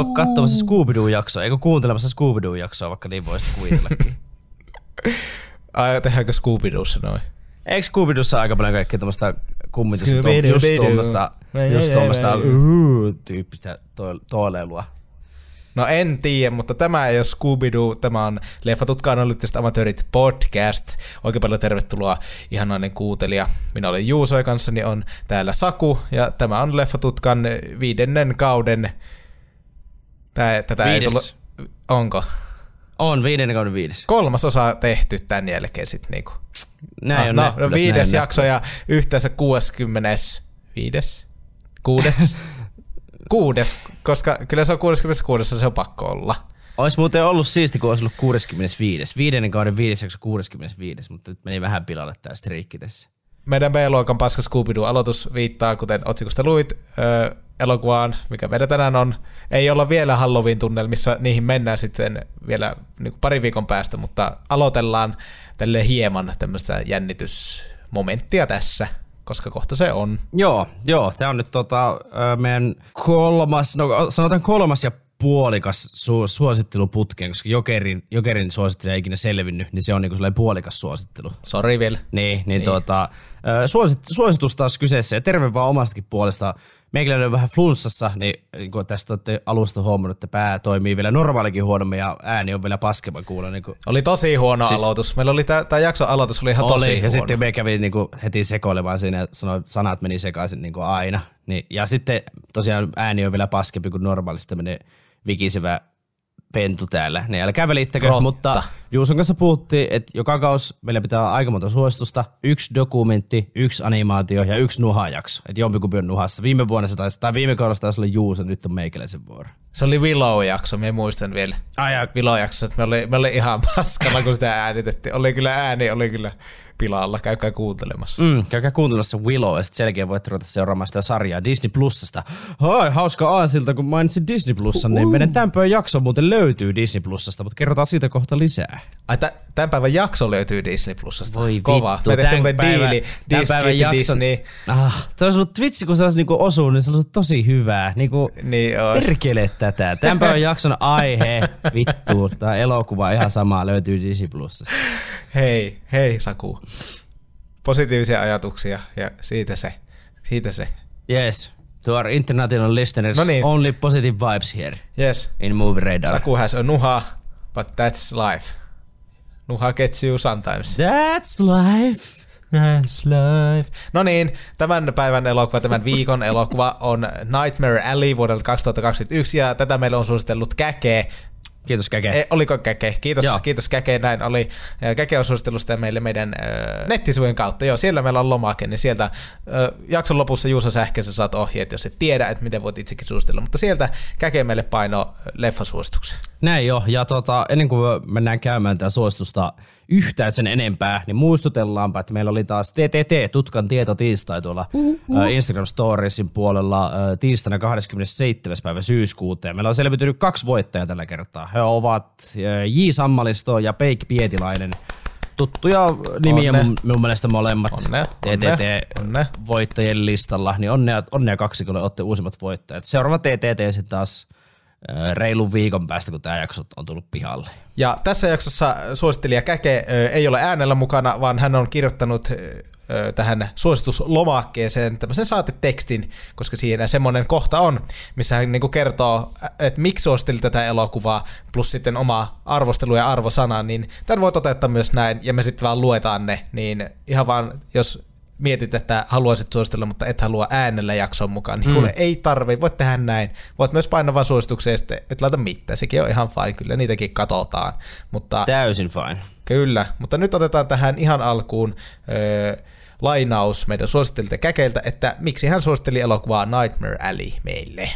Oo katsomassa Scooby-Doo-jaksoa, eikö kuuntelemassa Scooby-Doo-jaksoa, vaikka niin voisit kuvitellakin. Ai, tehdäänkö Scooby-Doossa noin? Eikö Scooby-Doossa aika paljon kaikkea tämmöistä kummitusta, just tuommoista, just tuommoista tyyppistä to- toileilua. No en tiedä, mutta tämä ei ole Scooby-Doo, tämä on Leffatutkaan analyyttiset amatöörit podcast. Oikein paljon tervetuloa ihanainen kuuntelija. Minä olen Juuso ja kanssani on täällä Saku ja tämä on Leffatutkan viidennen kauden. Tää, tätä ei Viides. tullut, onko? On viidennen kauden viides. Kolmas osa tehty tämän jälkeen sitten niinku. Näin on no, no, viides näin jakso ja yhteensä 65. Kuudes? Kuudes, koska kyllä se on 66, se on pakko olla. Ois muuten ollut siisti, kun olisi ollut 65. Viidennen kauden viides jakso 65, mutta nyt meni vähän pilalle tää striikki tässä. Meidän B-luokan paska Scooby-Doo aloitus viittaa, kuten otsikosta luit, ö, elokuvaan, mikä meidän tänään on. Ei olla vielä Halloween-tunnelmissa, niihin mennään sitten vielä niin kuin pari viikon päästä, mutta aloitellaan tälle hieman tämmöistä jännitysmomenttia tässä, koska kohta se on. Joo, joo. Tämä on nyt tota, meidän kolmas, no sanotaan kolmas ja puolikas su- suositteluputkeen, koska Jokerin, Jokerin suosittelu ei ikinä selvinnyt, niin se on niinku sellainen puolikas suosittelu. Sori vielä. Niin, niin, niin. Ö, suosit, suositus taas kyseessä ja terve vaan omastakin puolesta. Meikäläinen on vähän flunssassa, niin, niin kuin tästä olette alusta huomannut, että pää toimii vielä normaalikin huonommin ja ääni on vielä paskemman kuulla. Niin kuin Oli tosi huono Siis- aloitus. Meillä oli tämä jakson aloitus oli ihan tosi oli, huono. ja sitten me kävi niinku heti sekoilemaan siinä ja sanoi, sanat meni sekaisin niinku aina. Niin, ja sitten tosiaan ääni on vielä paskempi kuin normaalisti tämmöinen vikisevä pentu täällä. Niin älkää välittäkö, Rotta. mutta Juuson kanssa puhuttiin, että joka kaus meillä pitää olla aika monta suositusta, yksi dokumentti, yksi animaatio ja yksi nuhajakso. Että jompikumpi on nuhassa. Viime vuonna se taisi, tai viime kaudella se taisi olla Juuso, nyt on meikäläisen vuoro. Se oli Willow-jakso, minä muistan vielä. Ai ja Willow-jaksossa, että me oli, me oli ihan paskalla, kun sitä äänitettiin. Oli kyllä ääni, oli kyllä pilalla. Käykää kuuntelemassa. Mm, käykää kuuntelemassa Willow ja sitten selkeä voitte ruveta seuraamaan sitä sarjaa Disney Plusasta. Hai, hauska aasilta, kun mainitsin Disney Plusan, niin meidän tämän päivän jakso muuten löytyy Disney Plusasta, mutta kerrotaan siitä kohta lisää. Ai, tä, tämän päivän jakso löytyy Disney Plusasta. Voi Kova. vittu, Me tehtiin muuten päivän- diili. Disney, päivän jakson- Disney. Ah, se olisi ollut vitsi, kun se olisi niinku osunut, niin se olisi tosi hyvää. Niinku, Niin on. perkele tätä. Tämän päivän jakson aihe, vittu, tämä elokuva ihan sama löytyy Disney Plusasta. Hei, hei Saku. Positiivisia ajatuksia ja siitä se. Siitä se. Yes, to our international listeners, No niin. only positive vibes here Yes. in Movie Radar. Saku has a nuha, but that's life. Nuha gets you sometimes. That's life. That's life. No niin, tämän päivän elokuva, tämän viikon elokuva on Nightmare Alley vuodelta 2021 ja tätä meille on suositellut Käke. Kiitos Käke. E, oliko Käke? Kiitos, Joo. kiitos Käke, näin oli. Käke on suositellut sitä meille meidän ö, nettisivujen kautta. Joo, siellä meillä on lomake, niin sieltä ö, jakson lopussa Juuso Sähkössä saat ohjeet, jos et tiedä, että miten voit itsekin suositella. Mutta sieltä Käke meille paino leffasuosituksen. Näin jo, ja tota, ennen kuin mennään käymään tätä suositusta yhtään sen enempää, niin muistutellaanpa, että meillä oli taas TTT, Tutkan tieto tiistai tuolla uh-huh. Instagram Storiesin puolella tiistaina 27. päivä syyskuuta. Ja meillä on selvitynyt kaksi voittajaa tällä kertaa. He ovat J. Sammalisto ja Peik Pietilainen. Tuttuja nimiä Onne. mun, mun mielestä molemmat Onne, onne, TTT onne. voittajien listalla, niin onnea, onnea kaksikolle olette uusimmat voittajat. Seuraava TTT sitten taas reilun viikon päästä, kun tämä jakso on tullut pihalle. Ja tässä jaksossa suosittelija Käke ei ole äänellä mukana, vaan hän on kirjoittanut tähän suosituslomakkeeseen tämmöisen saatetekstin, koska siinä semmoinen kohta on, missä hän niinku kertoo, että miksi suositteli tätä elokuvaa, plus sitten oma arvostelu ja arvosana, niin tämän voi toteuttaa myös näin, ja me sitten vaan luetaan ne, niin ihan vaan, jos mietit, että haluaisit suositella, mutta et halua äänellä jakson mukaan, niin kuule, ei tarvi, voit tehdä näin. Voit myös painaa vaan suosituksia ja sitten et laita mitään, sekin on ihan fine, kyllä niitäkin katsotaan. Mutta Täysin fine. kyllä, mutta nyt otetaan tähän ihan alkuun öö, lainaus meidän suosittelijalta Käkeltä, että miksi hän suositteli elokuvaa Nightmare Alley meille.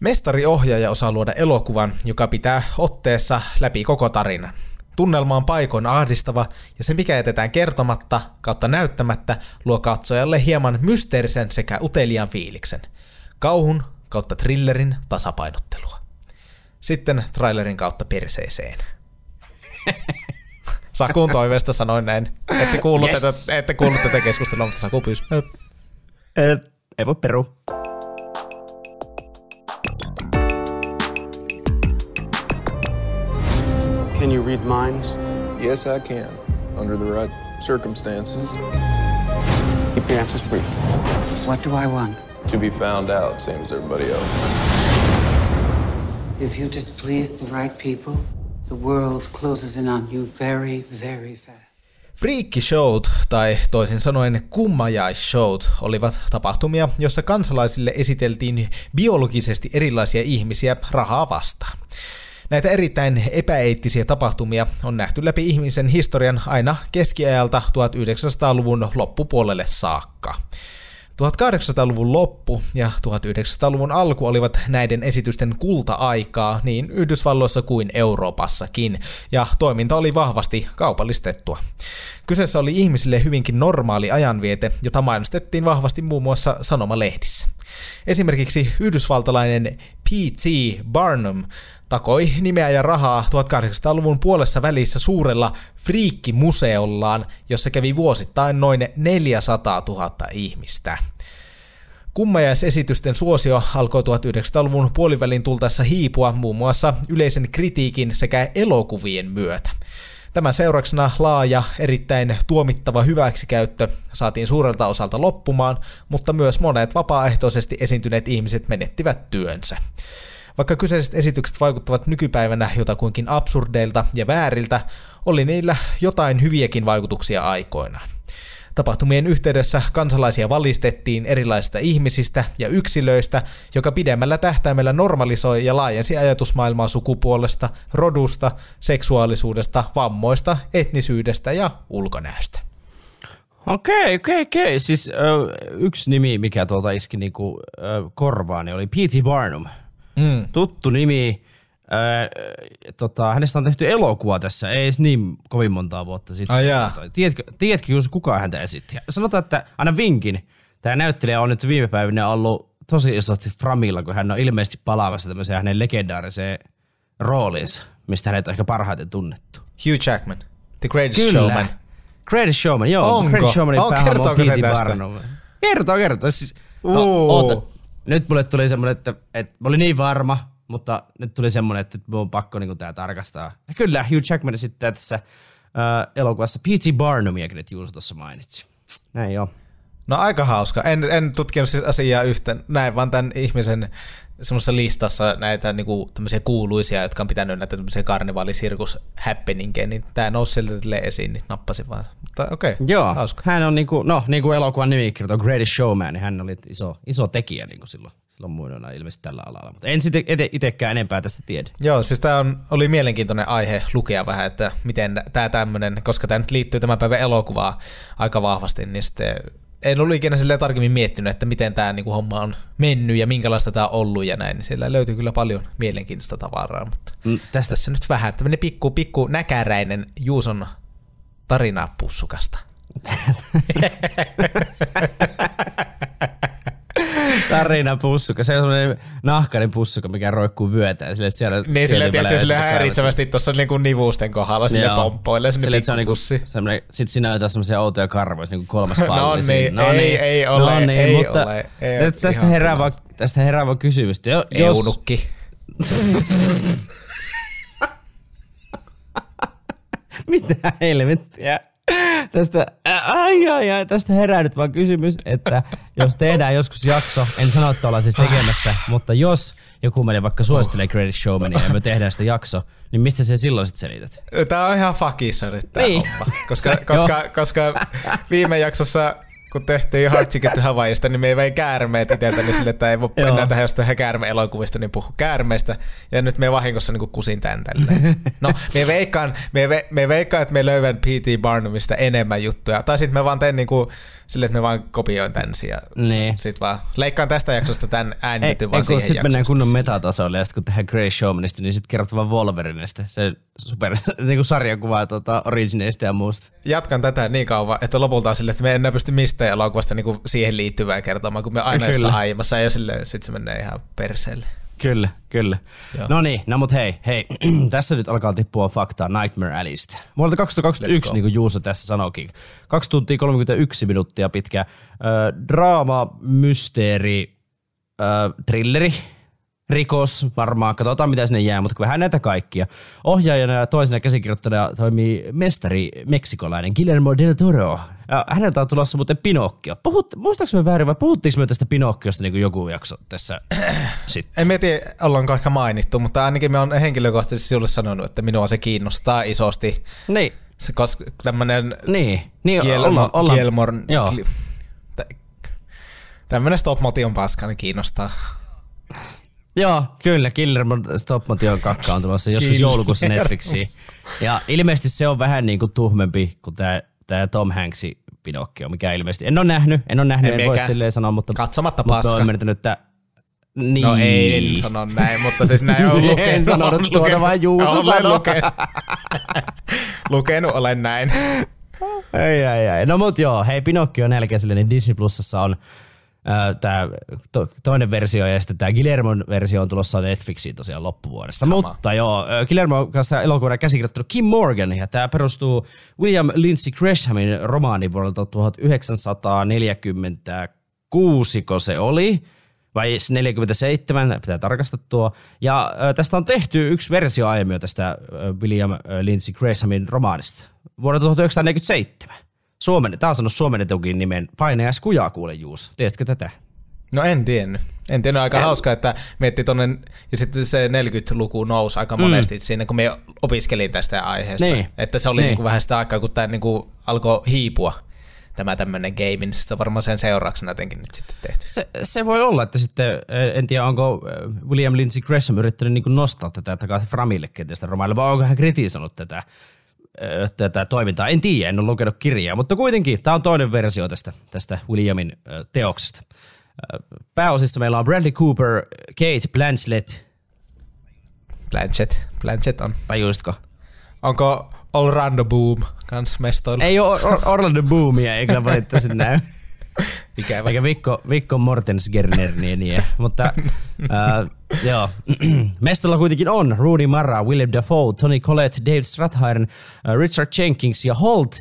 Mestari-ohjaaja osaa luoda elokuvan, joka pitää otteessa läpi koko tarinan. Tunnelma on paikoin ahdistava, ja se mikä jätetään kertomatta kautta näyttämättä luo katsojalle hieman mysteerisen sekä uteliaan fiiliksen. Kauhun kautta thrillerin tasapainottelua. Sitten trailerin kautta perseeseen. Sakun toiveesta sanoin näin. Ette kuullut, Yes. tätä, ette kuullut tätä keskustelua, mutta Saku pyysi. Ei voi peru. Can you read minds? Yes, I can, under the right circumstances. Keep your answers brief. What do I want? To be found out, same as everybody else. If you displease the right people, the world closes in on you very, very fast. Friikkishowt, tai toisin sanoen kummajaisshowt, olivat tapahtumia, jossa kansalaisille esiteltiin biologisesti erilaisia ihmisiä rahaa vastaan. Näitä erittäin epäeettisiä tapahtumia on nähty läpi ihmisen historian aina keskiajalta 1900-luvun loppupuolelle saakka. 1800-luvun loppu ja 1900-luvun alku olivat näiden esitysten kulta-aikaa niin Yhdysvalloissa kuin Euroopassakin, ja toiminta oli vahvasti kaupallistettua. Kyseessä oli ihmisille hyvinkin normaali ajanviete, jota mainostettiin vahvasti muun muassa sanomalehdissä. Esimerkiksi yhdysvaltalainen P.T. Barnum takoi nimeä ja rahaa 1800-luvun puolessa välissä suurella friikkimuseollaan, jossa kävi vuosittain noin 400 000 ihmistä. Kummajaisesitysten suosio alkoi 1900-luvun puolivälin tultaessa hiipua muun muassa yleisen kritiikin sekä elokuvien myötä. Tämän seurauksena laaja, erittäin tuomittava hyväksikäyttö saatiin suurelta osalta loppumaan, mutta myös monet vapaaehtoisesti esiintyneet ihmiset menettivät työnsä. Vaikka kyseiset esitykset vaikuttavat nykypäivänä jotakuinkin absurdeilta ja vääriltä, oli niillä jotain hyviäkin vaikutuksia aikoinaan. Tapahtumien yhteydessä kansalaisia valistettiin erilaisista ihmisistä ja yksilöistä, joka pidemmällä tähtäimellä normalisoi ja laajensi ajatusmaailmaa sukupuolesta, rodusta, seksuaalisuudesta, vammoista, etnisyydestä ja ulkonäöstä. Okei, okei, okei. Siis ö, yksi nimi, mikä tuolta iski niinku, ö, korvaani, oli P.T. Barnum. Mm. Tuttu nimi. Ö, tota, hänestä on tehty elokuva tässä, ei edes niin kovin montaa vuotta sitten. Ai jaa. Tiedätkö, tiedätkö just kuka häntä esitti? Sanotaan, että aina vinkin. Tämä näyttelijä on nyt viime päivinä ollut tosi isosti framilla, kun hän on ilmeisesti palaamassa tämmöiseen hänen legendaariseen rooliinsa, mistä hänet on ehkä parhaiten tunnettu. Hugh Jackman, The Greatest Showman. Greatest Showman, joo. Onko? Greatest Showmanin Oh, päähahmo on kertooko se tästä? Barnum. Kertoo, kertoo. Siis, no, oota. Nyt mulle tuli semmoinen, että, että mä olin niin varma, mutta nyt tuli semmoinen, että mun on pakko niin tää tarkastaa. Ja kyllä, Hugh Jackman esittää tässä äh, elokuvassa P.T. Barnumia, kenet Juuso tuossa mainitsi. Näin joo. No aika hauska. En, en tutkinut siis asiaa yhtä. Näin vaan tämän ihmisen semmoisessa listassa näitä niinku, tämmöisiä kuuluisia, jotka on pitänyt näitä tämmöisiä karnevaalisirkus happeningejä, niin tää nousi sieltä tälle esiin, niin nappasin vaan. Mutta okei, okay, Joo, hauska. hän on niinku, no niin kuin elokuvan nimi kertoo, Greatest Showman, niin hän oli iso, iso tekijä niin kuin silloin, silloin muinoina ilmeisesti tällä alalla. Mutta en sitten ite, itekään enempää tästä tiedä. Joo, siis tämä on, oli mielenkiintoinen aihe lukea vähän, että miten tämä tämmöinen, koska tämä nyt liittyy tämän päivän elokuvaan aika vahvasti, niin sitten en ollut ikinä silleen tarkemmin miettinyt, että miten tämä niinku homma on mennyt ja minkälaista tämä on ollut ja näin. Niin siellä löytyy kyllä paljon mielenkiintoista tavaraa, mutta Mm, Tästä tässä nyt vähän tämmöinen pikku, pikku näkäräinen Juuson tarina pussukasta. tarina pussuka, se on semmoinen nahkainen pussuka, mikä roikkuu vyötä. Sille, että siellä Niin tietyllä tietysti välillä sille häiritsevästi tuossa niinku nivusten kohdalla sille Joo. pomppoille sinne että se on niinku, semmoinen, sit siinä on jotain semmoisia outoja karvoja, niinku kolmas palli. No niin, siinä. ei- ei ole, ei ole, ei ole tästä, ihan herää vaan, tästä herää vaan kysymystä. Jo, jos, Eunukki. Mitä helvettiä? Tästä, ai, ai, ai, tästä herää nyt vaan kysymys, että jos tehdään joskus jakso, en sano, että ollaan siis tekemässä, mutta jos joku meille vaikka suosittelee Greatest Showmania ja me tehdään sitä jakso, niin mistä se silloin sitten selität? Tää on ihan fakissa nyt tää Niin. homma. Koska, koska, koska viime jaksossa kun tehtiin Hard Ticket to Hawaiista, niin me ei vei käärmeet itseltäni sille, että ei voi enää tehdä jostain käärme-elokuvista, niin puhu käärmeistä. Ja nyt me vahingossa niin kusin tän tälleen. No, me veikkaan, me, ve, me veikkaan, että me löydän P.T. Barnumista enemmän juttuja. Tai sitten me vaan teen niin kuin, sille, että me vaan kopioin tän ja Niin. sit vaan leikkaan tästä jaksosta tän ei vaan siihen sitten mennään kunnon metatasolle ja sitten kun tehdään Greatest Showmanista, niin sitten kerrot vaan Wolverineista, se super niin kuin sarjakuva tuota, origineista ja muusta. jatkan tätä niin kauan, että lopulta on silleen, että me enää pysty mistään elokuvasta niinku siihen liittyvää kertomaan, kun me aina Kyllä. jossain aiemmassa ja sille, sit se menee ihan perseelle. Kyllä, kyllä. Joo. No niin, no mut hei, hei. tässä nyt alkaa tippua faktaa Nightmare Alleystä. Vuodelta Let's 2021, go. niin kuin Juuso tässä sanoikin. 2 tuntia 31 minuuttia pitkä äh, draama, mysteeri, äh, trilleri, rikos varmaan. Katsotaan mitä sinne jää, mutta vähän näitä kaikkia. Ohjaajana ja toisena käsikirjoittajana toimii mestari meksikolainen Guillermo del Toro. Ja häneltä on tulossa muuten Pinokkio. Puhut, muistaaks me väärin vai puhuttiinko me tästä Pinokkiosta niin kuin joku jakso tässä sitten? En mä tiedä, ollaanko ehkä mainittu, mutta ainakin me on henkilökohtaisesti sinulle sanonut, että minua se kiinnostaa isosti. Niin, Se koska tämmönen niin. niin Kielmo, ollaan, ollaan, Kielmor, Joo. Kli, tä, tämmönen stop motion paska, niin kiinnostaa. Joo, kyllä. Killer Stop Motion kakka on tulossa joskus Killer. joulukuussa Netflixiin. Ja ilmeisesti se on vähän niin kuin tuhmempi kuin tämä, tämä Tom Hanksin Pinokkio, mikä ilmeisesti... En ole nähnyt, en ole nähnyt, En en, voi silleen sanoa, mutta... Katsomatta mutta paska. olen ymmärtänyt, että... Niin. No ei en sano näin, mutta siis näin on En lukenut. sanonut olen tuota, lukenut- vaan Juuso olen sanoi. lukenut, lukenut olen näin. Ei, ei, ei. No mut joo, hei Pinokki on nälkäiselle, niin Disney Plusassa on tämä to, toinen versio ja sitten tämä Guillermon versio on tulossa Netflixiin tosiaan loppuvuodesta. Sama. Mutta joo, Guillermo kanssa elokuvan käsikirjoittanut Kim Morgan ja tämä perustuu William Lindsay Greshamin romaani vuodelta 1946, ko se oli vai 47, pitää tarkastaa tuo. Ja tästä on tehty yksi versio aiemmin tästä William Lindsay Greshamin romaanista vuodelta 1947. Suomen, taas on suomennetukin nimen Painajas kujaa kuule Juus. Tiedätkö tätä? No en tiennyt. En tiennyt, aika hauska, että mietti tonne, ja sitten se 40-luku nousi aika monesti siinä, kun me opiskelin tästä aiheesta. Mm. Niin. Että se oli Niin. niinku vähän sitä aikaa, kun tämä niinku alkoi hiipua, tämä tämmöinen game, niin se on varmaan sen seurauksena jotenkin nyt sitten tehty. Se, se voi olla, että sitten, ö, en tiedä onko ö, William Lindsay Gresham yrittänyt niin nostaa tätä takaisin Framille kenties romaille, vai onko hän kritisoinut tätä, tätä toimintaa. En tiedä, en ole lukenut kirjaa, mutta kuitenkin tämä on toinen versio tästä, tästä Williamin teoksesta. Pääosissa meillä on Bradley Cooper, Kate Blanchett, Blanchett, Blanchett on. tajuisitko? Onko Orlando Boom kans mestoilla? Ei ole Or- Orlando Boomia, ei kyllä valitettavasti näy. Ikävä. Eikä Vikko, Vikko Mortensgerner niin, niin. Mutta äh, joo. Mestolla kuitenkin on Rudy Mara, William Dafoe, Tony Collette, Dave Strathairn, äh, Richard Jenkins ja Holt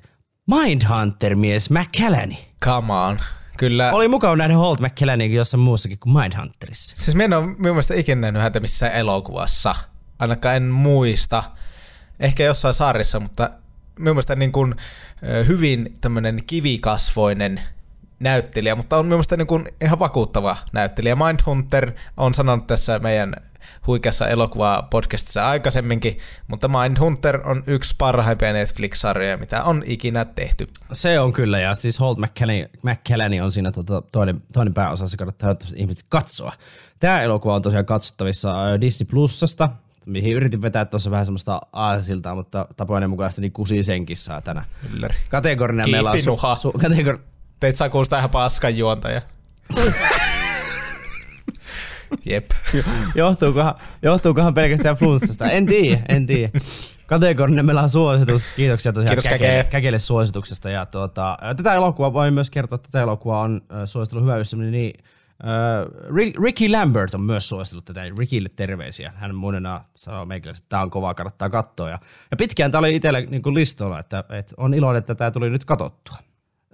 Mindhunter-mies McCallany. Come on. Kyllä. Oli mukava nähdä Holt McCallany jossain muussakin kuin Mindhunterissa. Siis mä en ole minun mielestä ikinä nähnyt häntä missään elokuvassa. Ainakaan en muista. Ehkä jossain saarissa, mutta minun mielestä niin kuin, hyvin tämmöinen kivikasvoinen näyttelijä, mutta on minun mielestä niin kuin ihan vakuuttava näyttelijä. Mindhunter on sanonut tässä meidän huikeassa elokuva-podcastissa aikaisemminkin, mutta Mindhunter on yksi parhaimpia Netflix-sarjoja, mitä on ikinä tehty. Se on kyllä, ja siis Holt McCallany, McCallany on siinä tuota, toinen, toinen pääosa, se kannattaa ihmiset katsoa. Tämä elokuva on tosiaan katsottavissa äh, Disney Plusasta, mihin yritin vetää tuossa vähän semmoista aasiltaa, mutta tapoinen mukaisesti niin kusi senkin saa tänä. Ylläri. Kategorina Kiitti, meillä on... Nuha. kategori- Teit sä kuulostaa ihan paskan juontaja. Jep. johtuukohan, johtuukohan pelkästään flunssasta? En tiedä, en tiedä. Kategorinen meillä on suositus. Kiitoksia tosiaan Kiitos, Käkelle, Käke. Käkelle suosituksesta. Ja tuota, tätä elokuvaa voin myös kertoa, että tätä elokuvaa on suositellut hyvä ystäväni, niin Rick- Ricky Lambert on myös suositellut tätä. Rickille terveisiä. Hän monena sanoo meikäläisesti, että tämä on kovaa, kannattaa katsoa. Ja, ja pitkään tämä oli itsellä niin listoilla, että, että on iloinen, että tämä tuli nyt katsottua.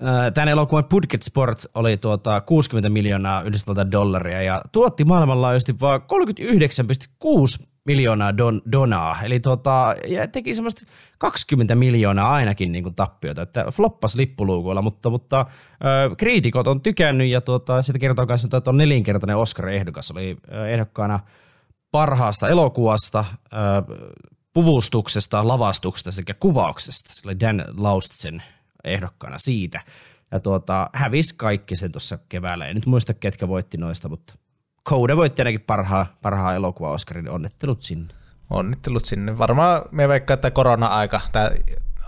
Ö, Tämän elokuvan Budget Sport oli tuota 60 miljoonaa Yhdysvaltain dollaria ja tuotti maailmanlaajuisesti vain 39,6 miljoonaa don, donaa. Eli tuota, ja teki semmoista 20 miljoonaa ainakin niin kuin tappiota, että floppas lippuluukuilla, mutta, mutta ö, kriitikot on tykännyt ja tuota, sitä kertoo myös, että on nelinkertainen Oscar-ehdokas. Oli ö, ehdokkaana parhaasta elokuvasta, ö, puvustuksesta, lavastuksesta sekä kuvauksesta. Se oli Dan Laustsen ehdokkaana siitä. Ja tuota, hävisi kaikki sen tuossa keväällä. En nyt muista, ketkä voitti noista, mutta Code voitti ainakin parhaa, parhaa elokuva Oscarin. Onnittelut sinne. Onnittelut sinne. Varmaan me vaikka, että korona-aika, tämä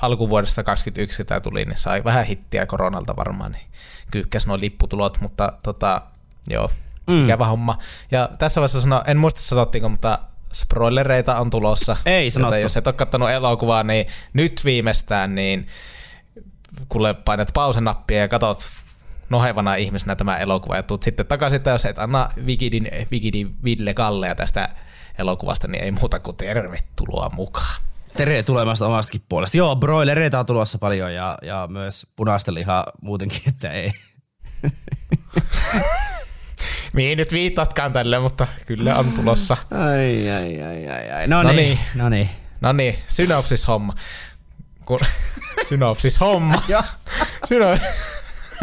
alkuvuodesta 2021 tämä tuli, niin sai vähän hittiä koronalta varmaan, niin kyykkäs nuo lipputulot, mutta tota, joo, mm. ikävä homma. Ja tässä vaiheessa sano, en muista sanottiinko, mutta spoilereita on tulossa. Ei sanottu. Joten jos et ole kattonut elokuvaa, niin nyt viimeistään, niin kuule painat pausenappia ja katot nohevana ihmisenä tämä elokuva ja tuut sitten takaisin, että jos et anna Wikidin, Wikidin Ville Kalleja tästä elokuvasta, niin ei muuta kuin tervetuloa mukaan. Tere tulemasta omastakin puolesta. Joo, broilereita on tulossa paljon ja, ja myös punaista lihaa muutenkin, että ei. Mihin nyt viittaatkaan tälle, mutta kyllä on tulossa. Ai, ai, ai, ai, ai. No, No niin, niin. no niin. No niin, synopsis homma. Kun, synopsis homma. Syno...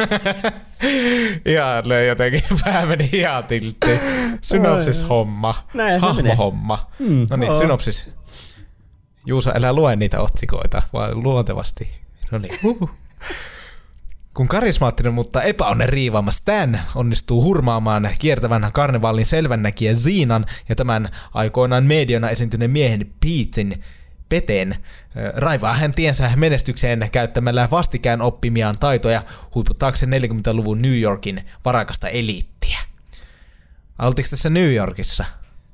ihan löi jotenkin, pää meni ihan tilttiin. Synopsis homma. Näin se Hahmo menee. homma. no niin, synopsis. Juuso, älä lue niitä otsikoita, vaan luontevasti. No niin. Kun karismaattinen, mutta epäonnen riivaama Stan onnistuu hurmaamaan kiertävän karnevaalin selvännäkijä Ziinan ja tämän aikoinaan mediana esiintyneen miehen Petein Peten raivaa hän tiensä menestykseen käyttämällä vastikään oppimiaan taitoja huiputtaakseen 40-luvun New Yorkin varakasta eliittiä. Oltiinko tässä New Yorkissa?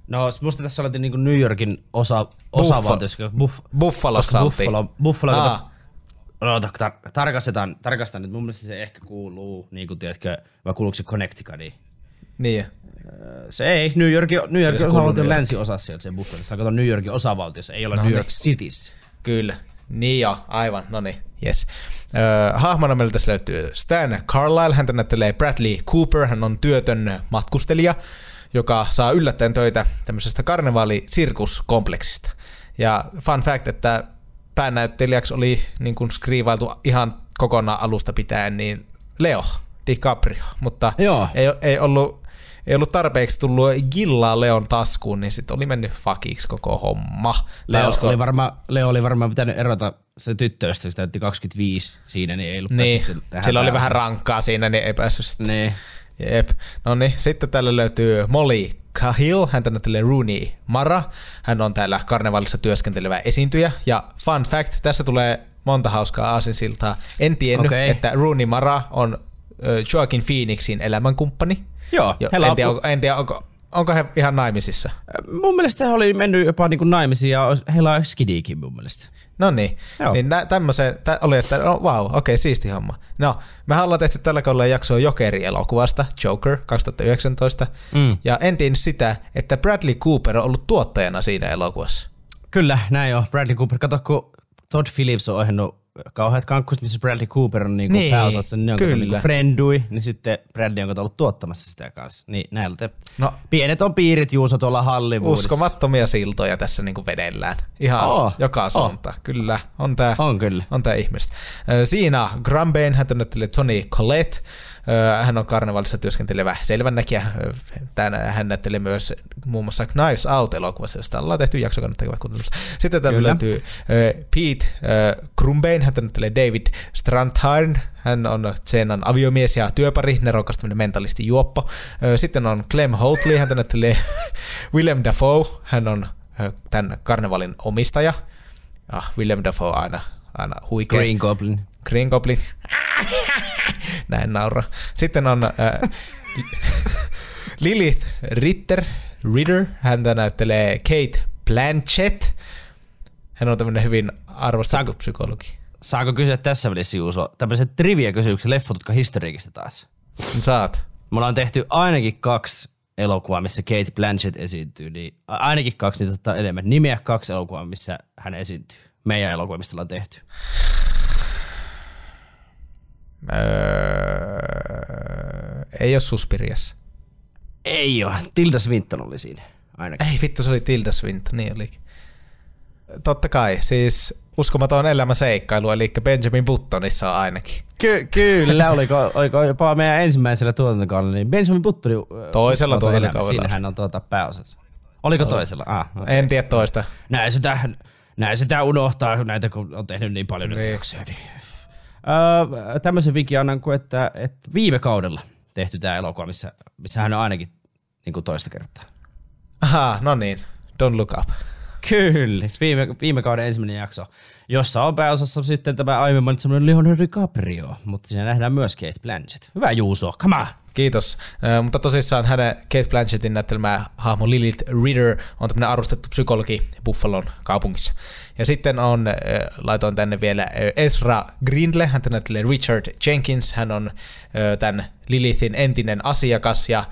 No musta tässä oltiin niinku New Yorkin osa, osavaltiossa. Buff, Buffalossa. Buffalo, Buffalo Aa. No, tar- tarkastetaan, tarkastan nyt. Mun mielestä se ehkä kuuluu, niin kuin tiedätkö, vai kuuluuko se Connecticutiin? Niin. Se ei, New Yorkin, New Yorkin osavaltion länsiosassa sieltä se Buffalo. Sä katsot New Yorkin osavaltiossa, ei ole No New niin. York Cities. Kyllä. Niin jo, aivan, no niin, yes. Öö, hahmona meillä tässä löytyy Stan Carlyle, häntä näyttelee Bradley Cooper, hän on työtön matkustelija, joka saa yllättäen töitä tämmöisestä karnevaalisirkuskompleksista. Ja fun fact, että päänäyttelijäksi oli niin kuin skriivailtu ihan kokonaan alusta pitäen, niin Leo DiCaprio, mutta Joo. ei, ei ollut ei ollut tarpeeksi tullut gillaa Leon taskuun, niin sitten oli mennyt fakiksi koko homma. Tai Leo olisiko- oli, varmaan, Leo oli varmaan pitänyt erota se tyttöistä, kun se täytti 25 siinä, niin ei ollut Niin, sillä oli vähän rankkaa siinä, niin ei päässyt sitten. Niin. Jep. No niin, sitten täällä löytyy Molly Cahill, häntä näyttelee Rooney Mara. Hän on täällä karnevaalissa työskentelevä esiintyjä. Ja fun fact, tässä tulee monta hauskaa aasinsiltaa. En tiennyt, Okei. että Rooney Mara on Joaquin Phoenixin elämänkumppani. Joo, Jo, en, tiedä, onko, en tiedä, onko, onko he ihan naimisissa. Mun mielestä he oli mennyt jopa niinku naimisiin ja heillä on skidiikin mun mielestä. No niin, Joo. niin nä, tämmöisen, tä, oli, että no, wow, okei, okay, siisti homma. No, me ollaan tehty tällä kaudella jaksoa Jokeri-elokuvasta, Joker 2019, Mm. ja en tiennyt sitä, että Bradley Cooper on ollut tuottajana siinä elokuvassa. Kyllä, näin on. Bradley Cooper. Kato, kun Todd Phillips on ohjannut kauheat kankkust, missä Bradley Cooper on niinku Niin, niin, pääosassa, niin ne on kyllä. niinku friendui, niin sitten Bradley on ollut tuottamassa sitä kanssa. Niin näillä te, No. pienet on piirit Juuso tuolla Hollywoodissa. Uskomattomia siltoja tässä niinku vedellään. Ihan Oo, joka suunta. Kyllä, on tää, On kyllä. on tää ihmistä. Siinä Grambane, hän Tony Collette. Hän on karnevalissa työskentelevä selvännäkijä. Ö, Tän, hän näyttelee myös muun muassa Knives Out-elokuvassa, josta ollaan tehty jakso, kannattaa käydä kuuntelemassa. Sitten täältä Kyllä. löytyy Pete Grumbane, hän tunnettelee David Strandheim. Hän on Zenan aviomies ja työpari, nerokas tämmöinen mentalisti juoppo. Sitten on Clem Houtley, hän tunnettelee Willem Dafoe. Hän on tämän karnevalin omistaja. Ah, Willem Dafoe aina, aina huikea. Green Goblin. Green Goblin. Näin naura. Sitten on äh, Lilith Ritter, Ritter. Häntä näyttelee Kate Blanchett. Hän on tämmöinen hyvin arvostettu Saanko- psykologi. Saako kysyä tässä välissä Juuso tämmöisen trivia-kysymyksen leffotutka historiikista taas? Saat. Me ollaan tehty ainakin kaksi elokuvaa, missä Kate Blanchett esiintyy, niin ainakin kaksi niitä ottaa enemmän. Nimeä kaksi elokuvaa, missä hän esiintyy. Meidän elokuva, mistä ollaan tehty. Öö, ei ole Suspirias. Ei ole. Tilda Swinton oli siinä ainakin. Ei vittu, se oli Tilda Swinton, niin olikin. Totta kai, siis uskomaton elämä seikkailu, eli Benjamin Buttonissa on ainakin. Ky- kyllä, oliko, oliko jopa meidän ensimmäisellä tuotantokaudella, niin Benjamin Button Toisella tuotantokaudella. elämä. Siinä hän on tuota pääosassa. Oliko toisella? Ah, no. En tiedä toista. näin, sitä, näin sitä unohtaa, näitä kun on tehnyt niin paljon Niin. Niin. Öö, tämmöisen vinkin annan, kuin että, että viime kaudella tehty tämä elokuva, missä, missä hän on ainakin niin kuin toista kertaa. Aha, no niin. Don't look up. Kyllä, viime, viime kauden ensimmäinen jakso, jossa on pääosassa sitten tämä aiemmin mainitsemani Leonardo DiCaprio, mutta siinä nähdään myös Kate Blanchett. Hyvä Juuso, come on! Kiitos. Ö, mutta tosissaan hänen Kate Blanchettin näyttelemä hahmo Lilith Ritter on tämmöinen arvostettu psykologi Buffalon kaupungissa. Ja sitten on, ö, laitoin tänne vielä Ezra Grindle, hän näyttelee Richard Jenkins, hän on ö, tämän Lilithin entinen asiakas ja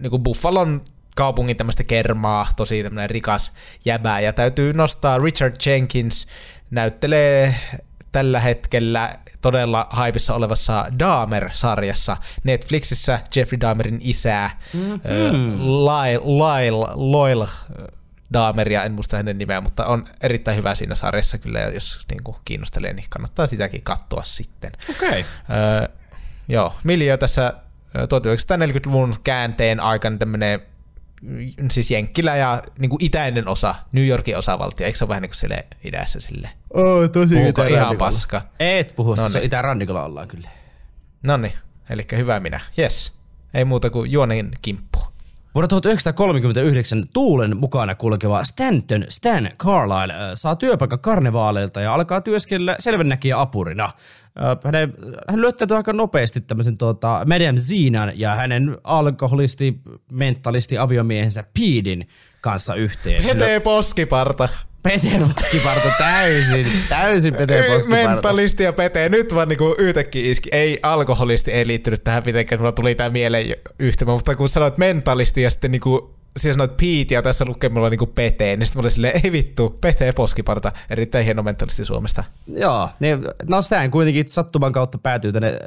niin kuin Buffalon kaupungin tämmöistä kermaa, tosi tämmöinen rikas jäbä. Ja täytyy nostaa Richard Jenkins, näyttelee tällä hetkellä todella haipissa olevassa Dahmer-sarjassa Netflixissä Jeffrey Dahmerin isää mm-hmm. Lyle, Lyle, Dahmeria, en muista hänen nimeä, mutta on erittäin hyvä siinä sarjassa kyllä, ja jos niin kuin, kiinnostelee, niin kannattaa sitäkin katsoa sitten. Okei. Okay. Öö, joo, Miljo tässä 1940-luvun käänteen aikana tämmöinen siis Jenkkilä ja niin kuin itäinen osa, New Yorkin osavaltio, eikö se ole vähän niin kuin sille idässä sille? Oh, tosi Puhuko ihan paska? Et puhu, no niin. itärannikolla ollaan kyllä. No niin, eli hyvä minä. Yes. Ei muuta kuin juonen kimppu. Vuonna 1939 Tuulen mukana kulkeva Stanton Stan Carlyle saa työpaikan karnevaaleilta ja alkaa työskennellä selvennäkijä apurina. Hänen, hän lyöttäytyy aika nopeasti tämmöisen tuota, Madame Zinan ja hänen alkoholisti, mentalisti aviomiehensä Peedin kanssa yhteen. Pete Poskiparta. Pete Poskiparta täysin, täysin Pete Poskiparta. Mentalisti ja Pete, nyt vaan niinku yhtäkkiä iski. Ei, alkoholisti ei liittynyt tähän mitenkään, mulla tuli tää mieleen yhtymä, mutta kun sanoit mentalisti ja sitten niinku siis sanoit Pete ja tässä lukee mulla niinku Pete, niin sitten mulla oli silleen, ei vittu, Pete Poskiparta, erittäin hieno mentalisti Suomesta. Joo, niin, no Stan kuitenkin sattuman kautta päätyy tänne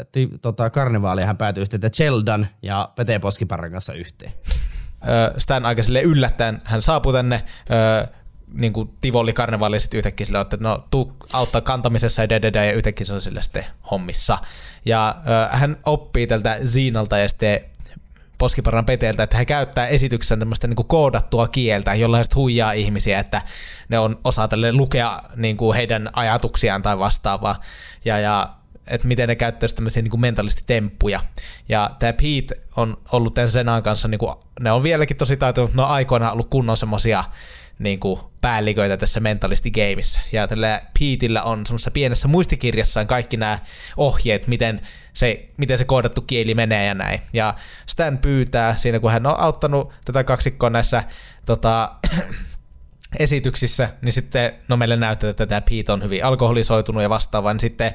tota, karnevaaliin, hän päätyy yhteen Cheldan ja Pete Poskiparran kanssa yhteen. Stan aika sille yllättäen, hän saapuu tänne, niin kuin Tivoli karnevaali sitten yhtäkkiä sille, että no tuu auttaa kantamisessa ja dedede, ja yhtäkkiä se on sille sitten hommissa. Ja äh, hän oppii tältä Ziinalta ja sitten Poskiparran Peteeltä, että he käyttää esityksessä tämmöistä niin kuin koodattua kieltä, jolla he huijaa ihmisiä, että ne on osaa tälle lukea niin kuin heidän ajatuksiaan tai vastaavaa. Ja, ja että miten ne käyttäisi tämmöisiä niin mentalistitemppuja. Ja tämä Pete on ollut tämän Senan kanssa, niin kuin, ne on vieläkin tosi taitavia, mutta ne on aikoinaan ollut kunnon semmoisia niin kuin päälliköitä tässä mentalistigameissa. Ja tällä Peteillä on semmoisessa pienessä muistikirjassaan kaikki nämä ohjeet, miten se, miten se koodattu kieli menee ja näin. Ja Stan pyytää siinä, kun hän on auttanut tätä kaksikkoa näissä tota, esityksissä, niin sitten no meille näyttää, että tämä Pete on hyvin alkoholisoitunut ja vastaava, niin sitten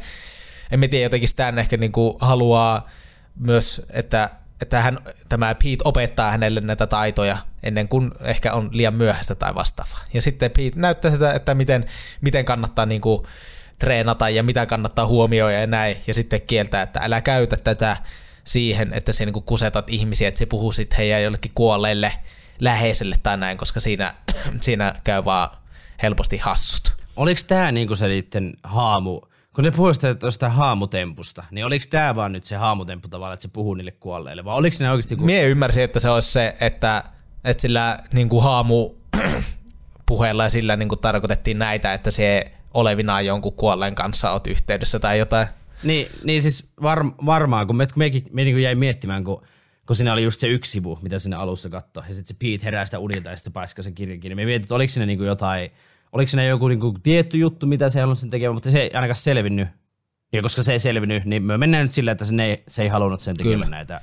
en tiedä, jotenkin Stan ehkä niin kuin haluaa myös, että että hän, tämä Pete opettaa hänelle näitä taitoja ennen kuin ehkä on liian myöhäistä tai vastaavaa. Ja sitten Pete näyttää sitä, että miten, miten kannattaa niin kuin treenata ja mitä kannattaa huomioida ja näin. Ja sitten kieltää, että älä käytä tätä siihen, että se niin kusetat ihmisiä, että se puhuu sitten heidän jollekin kuolleille läheiselle tai näin, koska siinä, siinä käy vaan helposti hassut. Oliko tämä niinku se niiden haamu, kun ne puhuivat tuosta haamutempusta, niin oliko tämä vaan nyt se haamutemppu tavallaan, että se puhuu niille kuolleille, vai oliko ne oikeasti... Kun... Mie ymmärsin, että se olisi se, että, että sillä niin kuin haamu puheella ja sillä niin kuin tarkoitettiin näitä, että se olevinaan jonkun kuolleen kanssa oot yhteydessä tai jotain. Niin, niin siis var, varmaan, kun me, kun mekin, me niin kuin jäi miettimään, kun, kun siinä oli just se yksi sivu, mitä sinne alussa katsoi, ja sitten se Pete herää sitä unilta ja sitten se paiskaa sen kirjan kiinni. Me mietin, että oliko siinä niin kuin jotain oliko siinä joku niinku tietty juttu, mitä se halunnut sen tekemään, mutta se ei ainakaan selvinnyt. Ja koska se ei selvinnyt, niin me mennään nyt silleen, että se ei, se ei halunnut sen tekemään Kyllä. näitä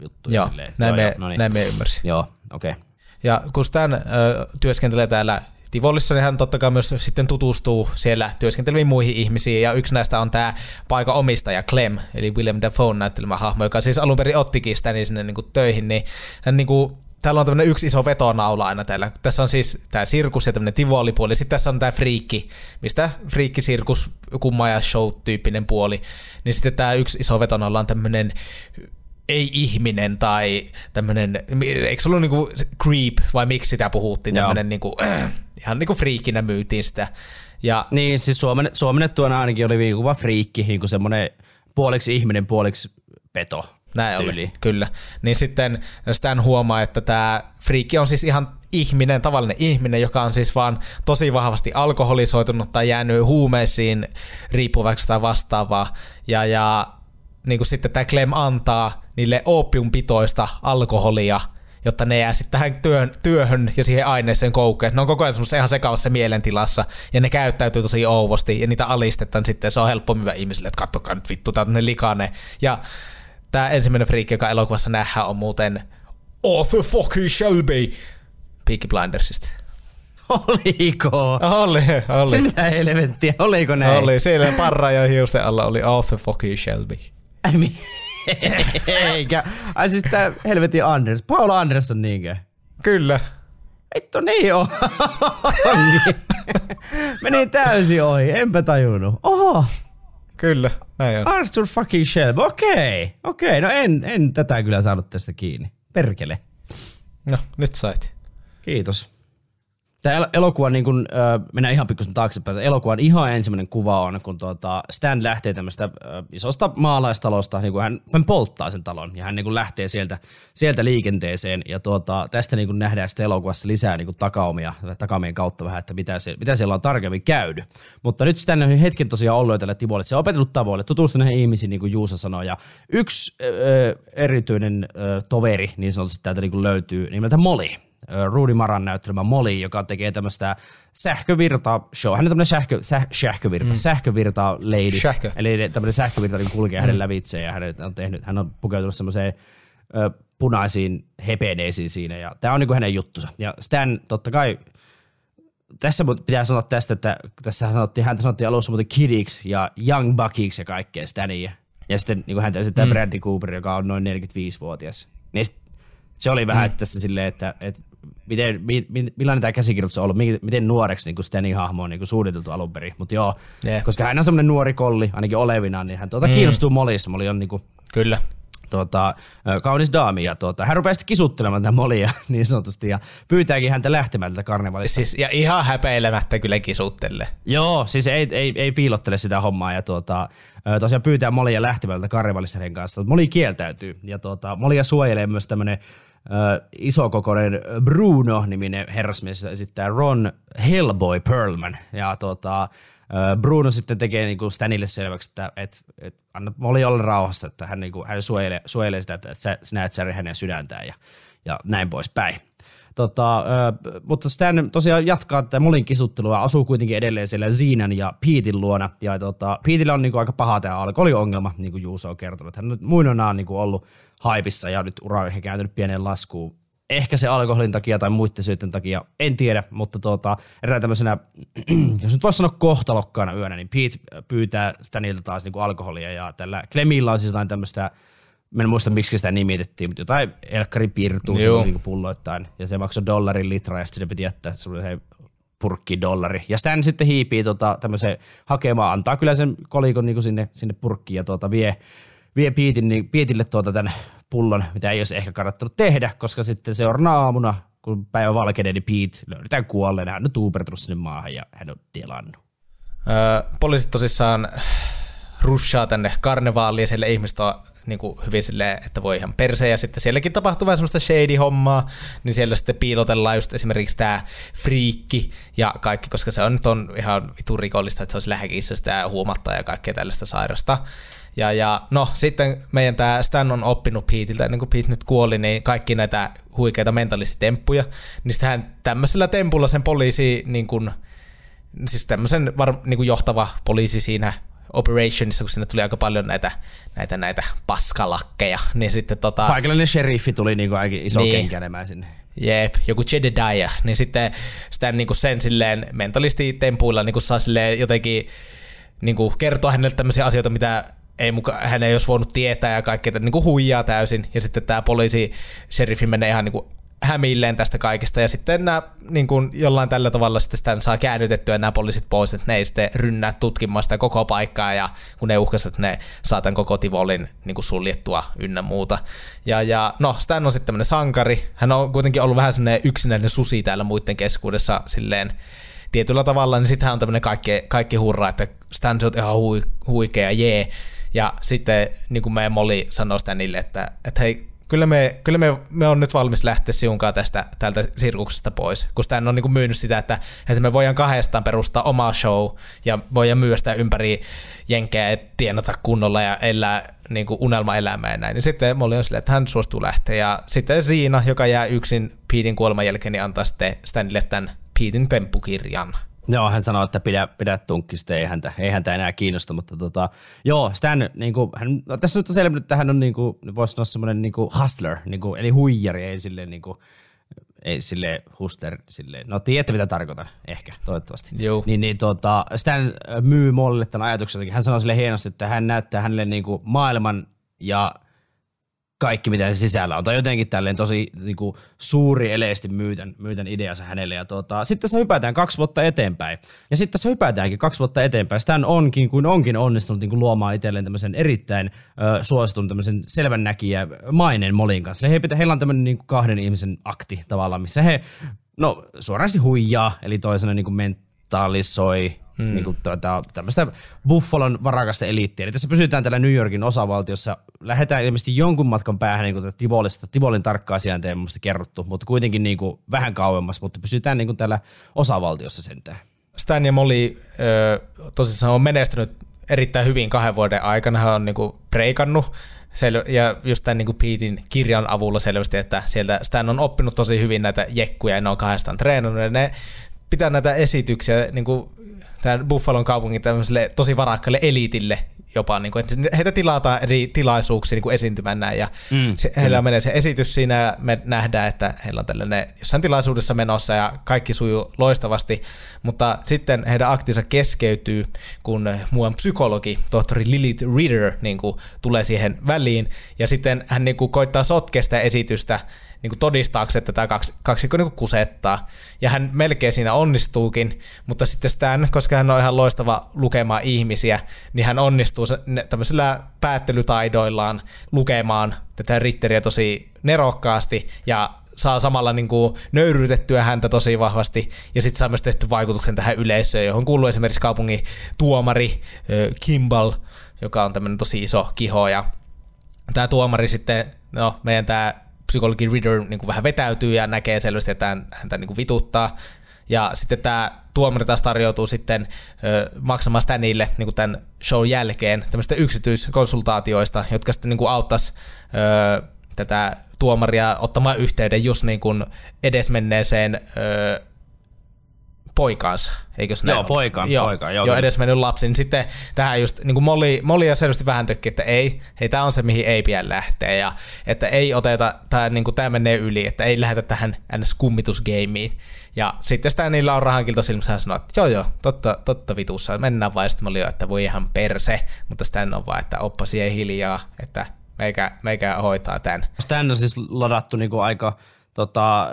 haamujuttuja. Joo, silleen, näin, joo, me, no niin. näin me ymmärsin. Joo, okei. Okay. Ja kun Stan äh, työskentelee täällä Tivolissa, niin hän totta kai myös sitten tutustuu siellä työskenteleviin muihin ihmisiin, ja yksi näistä on tämä paikan omistaja Clem, eli William Dafoe näyttelemä hahmo, joka siis alun perin ottikin sitä niin sinne niin kuin töihin, niin hän niin kuin täällä on tämmöinen yksi iso vetonaula aina täällä. Tässä on siis tämä sirkus ja tämmöinen tivolipuoli. Sitten tässä on tämä friikki, mistä friikki-sirkus, kumma show-tyyppinen puoli. Niin sitten tämä yksi iso vetonaula on tämmöinen ei-ihminen tai tämmöinen, eikö se ollut niinku creep vai miksi sitä puhuttiin, tämmöinen niinku, äh, ihan niinku friikinä myytiin sitä. Ja, niin, siis suomen, suomennettuna ainakin oli vaan friikki, niinku semmoinen puoliksi ihminen, puoliksi peto. Näin oli, kyllä. Niin sitten Stan huomaa, että tämä friikki on siis ihan ihminen, tavallinen ihminen, joka on siis vaan tosi vahvasti alkoholisoitunut tai jäänyt huumeisiin riippuvaksi tai vastaavaa. Ja, ja niin kuin sitten tämä Clem antaa niille opiumpitoista alkoholia jotta ne jää sitten tähän työn, työhön ja siihen aineeseen koukkuun. Että ne on koko ajan semmoisessa ihan sekavassa mielentilassa ja ne käyttäytyy tosi ouvosti ja niitä alistetaan sitten. Se on helppo myyä ihmisille, että katsokaa nyt vittu, tää on likane. Ja tämä ensimmäinen friikki, joka elokuvassa nähdään, on muuten Arthur fucking Shelby Peaky Blindersista. Oliko? Oli, oli. Se mitä helvettiä, oliko näin? Oli, siellä parra ja hiusten alla oli Arthur fucking Shelby. Ai mi- Eikä. Ai siis tää helvetin Anders. Paul Anderson niinkö? Kyllä. Vittu niin on. Meni täysin ohi, enpä tajunnut. Oho, Kyllä, näin on. Arthur fucking Shelby. Okei, okei. No en, en tätä kyllä saanut tästä kiinni. Perkele. No, nyt sait. Kiitos. Tämä el- elokuva, niin kun, äh, mennään ihan pikkusen taaksepäin, Tämä elokuvan ihan ensimmäinen kuva on, kun tuota Stan lähtee tämmöistä isosta maalaistalosta, niin kuin hän, hän polttaa sen talon ja hän niin kuin lähtee sieltä, sieltä liikenteeseen ja tuota, tästä niin kuin nähdään sitten elokuvassa lisää niin takaumia, takaumien kautta vähän, että mitä, se, mitä siellä on tarkemmin käynyt. Mutta nyt Stan on hetken tosiaan ollut tällä Tivoille, se on opetellut tavoille, tutustunut näihin ihmisiin, niin kuin Juusa sanoi ja yksi äh, erityinen äh, toveri niin sanotusti täältä niin löytyy nimeltä Molly. Rudy Maran näyttelemä Molly, joka tekee tämmöistä sähkövirta show. Hän on tämmöinen sähkö, säh, sähkövirta, mm. sähkövirta lady. Sähkö. Eli tämmöinen sähkövirta niin kulkee mm. hänen lävitse ja hän on, tehnyt, hän on pukeutunut semmoiseen punaisiin hepeneisiin siinä ja tämä on niin kuin hänen juttunsa. Ja Stan totta kai tässä pitää sanoa tästä, että tässä sanottiin, häntä sanottiin alussa muuten Kidiksi ja Young Buckiksi ja kaikkea Stania. Ja sitten niin häntä esittää mm. Bradley Cooper, joka on noin 45-vuotias. Niin sit, se oli vähän mm. tässä silleen, että, että miten, mi, mi, millainen tämä käsikirjoitus on ollut, miten, nuoreksi niin Stanin hahmo on niin suunniteltu alun perin. Mutta joo, Yeah. koska hän on semmoinen nuori kolli, ainakin olevina, niin hän tuota, mm. kiinnostuu Molissa. Molly on niin kuin, Kyllä. tuota, kaunis daami ja tuota, hän rupeaa sitten kisuttelemaan tätä Molia niin sanotusti ja pyytääkin häntä lähtemään tältä karnevalista. Siis, ja ihan häpeilemättä kyllä kisuttelle. Joo, siis ei, ei, ei piilottele sitä hommaa ja tuota, tosiaan pyytää Molia lähtemään tältä karnevalista kanssa. Moli kieltäytyy ja tuota, Molia suojelee myös tämmöinen isokokoinen Bruno-niminen herrasmies esittää Ron Hellboy Perlman ja ö, Bruno sitten tekee niinku Stanille selväksi, että et, et, anna Molly olla rauhassa, että hän, niinku, hän suojelee, suojelee sitä, että, että sinä et särje hänen sydäntään ja, ja näin poispäin. Tota, mutta Stan tosiaan jatkaa tätä Molin kisuttelua, asuu kuitenkin edelleen siellä Ziinan ja Petein luona. Ja tota, Peteillä on niinku aika paha tämä alkoholiongelma, niin kuin Juuso on kertonut. Hän on nyt muinoinaan niinku ollut haipissa ja nyt ura on kääntynyt pieneen laskuun. Ehkä se alkoholin takia tai muiden syiden takia, en tiedä, mutta tuota, erään tämmöisenä, jos nyt voisi sanoa kohtalokkaana yönä, niin Pete pyytää Stanilta taas niinku alkoholia ja tällä Clemilla on siis jotain tämmöistä Mä en muista, miksi sitä nimitettiin, mutta jotain Elkkari Pirtuu niin pulloittain. Ja se maksoi dollarin litra ja sitten se piti jättää semmoisen purkki dollari. Ja Stan sitten hiipii tota, tämmöisen hakemaan, antaa kyllä sen kolikon niin sinne, sinne purkkiin ja tuota, vie, vie Piitin, niin, Piitille tuota tämän pullon, mitä ei olisi ehkä kannattanut tehdä, koska sitten seuraavana aamuna, kun päivä valkenee, niin Pete löydetään kuolleena. Hän on tuupertunut sinne maahan ja hän on delannut. Öö, poliisit tosissaan rushaa tänne karnevaaliin ja siellä ihmiset on niin kuin hyvin silleen, että voi ihan perse ja sitten sielläkin tapahtuu vähän semmoista shady-hommaa, niin siellä sitten piilotellaan just esimerkiksi tämä friikki ja kaikki, koska se on nyt on ihan vitu rikollista, että se olisi lähekissä sitä huomattaa ja kaikkea tällaista sairasta. Ja, ja no sitten meidän tämä Stan on oppinut Peteiltä, ennen kuin Pete nyt kuoli, niin kaikki näitä huikeita mentalisitemppuja, niin sitten hän tämmöisellä tempulla sen poliisi niin kuin, siis tämmöisen var, niin kuin johtava poliisi siinä operationissa, kun sinne tuli aika paljon näitä, näitä, näitä paskalakkeja, niin sitten tota... Paikallinen sheriffi tuli niinku aika iso Niin. kenkänemään sinne. Jep, joku Jedediah, niin sitten sitä niin kuin sen silleen mentalistitempuilla niin kuin saa silleen jotenkin niin kuin kertoa hänelle tämmöisiä asioita, mitä ei muka, hän ei olisi voinut tietää ja kaikkea, että niin kuin huijaa täysin. Ja sitten tämä poliisi, sheriffi menee ihan niin kuin hämilleen tästä kaikesta ja sitten nämä niin kuin jollain tällä tavalla sitten sitä saa käännytettyä nämä poliisit pois, että ne ei sitten rynnää tutkimaan sitä koko paikkaa ja kun ne uhkasivat, että ne saa tämän koko Tivolin niin kuin suljettua ynnä muuta. Ja, ja no, Stan on sitten tämmöinen sankari. Hän on kuitenkin ollut vähän semmoinen yksinäinen susi täällä muiden keskuudessa silleen tietyllä tavalla, niin sitten hän on tämmöinen kaikki, kaikki hurra, että Stan oot ihan hui, huikea, jee. Ja sitten niin kuin meidän Molly sanoi Stanille, että, että hei, kyllä me, kyllä me, me on nyt valmis lähteä siunkaan tästä tältä sirkuksesta pois, kun Stan on niin kuin myynyt sitä, että, että me voidaan kahdestaan perustaa oma show ja voidaan myydä sitä ympäri jenkeä ja tienata kunnolla ja elää niin kuin unelmaelämää ja näin. Niin sitten Molly on silleen, että hän suostuu lähteä ja sitten Siina, joka jää yksin Petein kuoleman jälkeen, niin antaa sitten Stanille tämän Petein temppukirjan. Joo, hän sanoi, että pidä, pidä tunkkista, ei häntä, ei häntä enää kiinnosta, mutta tota, joo, Stan, niin kuin, hän, no, tässä nyt on selvinnyt, että hän on, niin kuin, voisi sanoa semmoinen niin kuin hustler, niin kuin, eli huijari, ei silleen niin kuin, ei sille huster, sille, no tiedätte mitä tarkoitan, ehkä, toivottavasti. Joo. Niin, niin tota, Stan myy Mollille tämän ajatuksen, hän sanoi sille hienosti, että hän näyttää hänelle niin kuin maailman ja kaikki, mitä se sisällä on. Tai jotenkin tälleen tosi niin kuin, suuri eleesti myytän, myytän ideansa hänelle. Ja tuota, sitten tässä hypätään kaksi vuotta eteenpäin. Ja sitten tässä hypätäänkin kaksi vuotta eteenpäin. Stan onkin, kuin onkin onnistunut niin kuin, luomaan itselleen tämmöisen erittäin ö, suositun tämmöisen selvännäkijä maineen Molin kanssa. He pitä, heillä on tämmöinen niin kuin kahden ihmisen akti tavallaan, missä he no, suorasti huijaa, eli toisena niin kuin mentalisoi mm. niin kuin tuota, tämmöistä Buffalon varakasta eliittiä. Eli tässä pysytään täällä New Yorkin osavaltiossa. Lähdetään ilmeisesti jonkun matkan päähän niin kuin Tivolista. Tivolin tarkkaa sijaintia on kerrottu, mutta kuitenkin niin kuin vähän kauemmas, mutta pysytään niin kuin täällä osavaltiossa sentään. Stan ja Molly ö, tosissaan on menestynyt erittäin hyvin kahden vuoden aikana. Hän on niinku breikannut sel- ja just tämän niinku Petein kirjan avulla selvästi, että sieltä Stan on oppinut tosi hyvin näitä jekkuja ja ne on kahdestaan treenannut ja ne pitää näitä esityksiä niin kuin tämän Buffalon kaupungin tämmöiselle tosi varakkaille eliitille jopa, niin kuin, että heitä tilataan eri tilaisuuksia niin kuin esiintymään näin, ja mm, se, heillä kyllä. menee se esitys siinä, ja me nähdään, että heillä on tällainen jossain tilaisuudessa menossa, ja kaikki sujuu loistavasti, mutta sitten heidän aktinsa keskeytyy, kun muuan psykologi, tohtori Lilith Reader, niin kuin, tulee siihen väliin, ja sitten hän niin kuin, koittaa sotkea sitä esitystä, niin kuin todistaakseen, että tämä kaksi, kaksikko niin kuin kusettaa. Ja hän melkein siinä onnistuukin, mutta sitten Stan, koska hän on ihan loistava lukemaan ihmisiä, niin hän onnistuu tämmöisillä päättelytaidoillaan lukemaan tätä Ritteriä tosi nerokkaasti ja saa samalla niin kuin nöyryytettyä häntä tosi vahvasti ja sitten saa myös tehty vaikutuksen tähän yleisöön, johon kuuluu esimerkiksi kaupungin tuomari Kimball, joka on tämmöinen tosi iso kiho ja tämä tuomari sitten, no meidän tämä psykologi Reader niin kuin vähän vetäytyy ja näkee selvästi, että häntä niin kuin vituttaa. Ja sitten tämä tuomari taas tarjoutuu sitten ö, maksamaan Stanille niin kuin tämän show jälkeen tämmöistä yksityiskonsultaatioista, jotka sitten niin kuin auttaisi tätä tuomaria ottamaan yhteyden just niin kuin edesmenneeseen ö, poikaansa, eikö se Joo, poikaan, joo, poikaan. Joo, joo edes mennyt lapsi. Niin sitten tähän just, niin kuin Molly, Molly ja selvästi vähän tökki, että ei, hei, tämä on se, mihin ei pidä lähteä, ja että ei oteta, tämä, niin kuin, tämä menee yli, että ei lähdetä tähän ns. kummitusgeimiin. Ja sitten sitä niillä on rahankilto silmissä sanoo, että joo joo, totta, totta vitussa, mennään vaan. Sitten Molly että voi ihan perse, mutta sitä on vaan, että oppa siihen hiljaa, että meikä, meikä hoitaa tämän. Stan on siis ladattu niin kuin aika tota,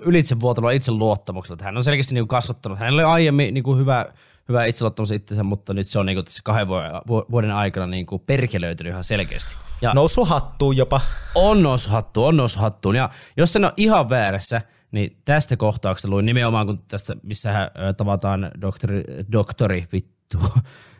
ylitsevuotelua itseluottamuksella. Hän on selkeästi niin kasvattanut. Hänellä oli aiemmin niin kuin hyvä, hyvä itseluottamus itsensä, mutta nyt se on niin kuin tässä kahden vuoden aikana niin kuin perkelöitynyt ihan selkeästi. Ja nousu hattuun jopa. On nousu hattuun, on nousu hattuun. Ja jos se on ihan väärässä, niin tästä kohtauksesta luin nimenomaan, kun tästä, missä hän, tavataan doktori, doktori vittu,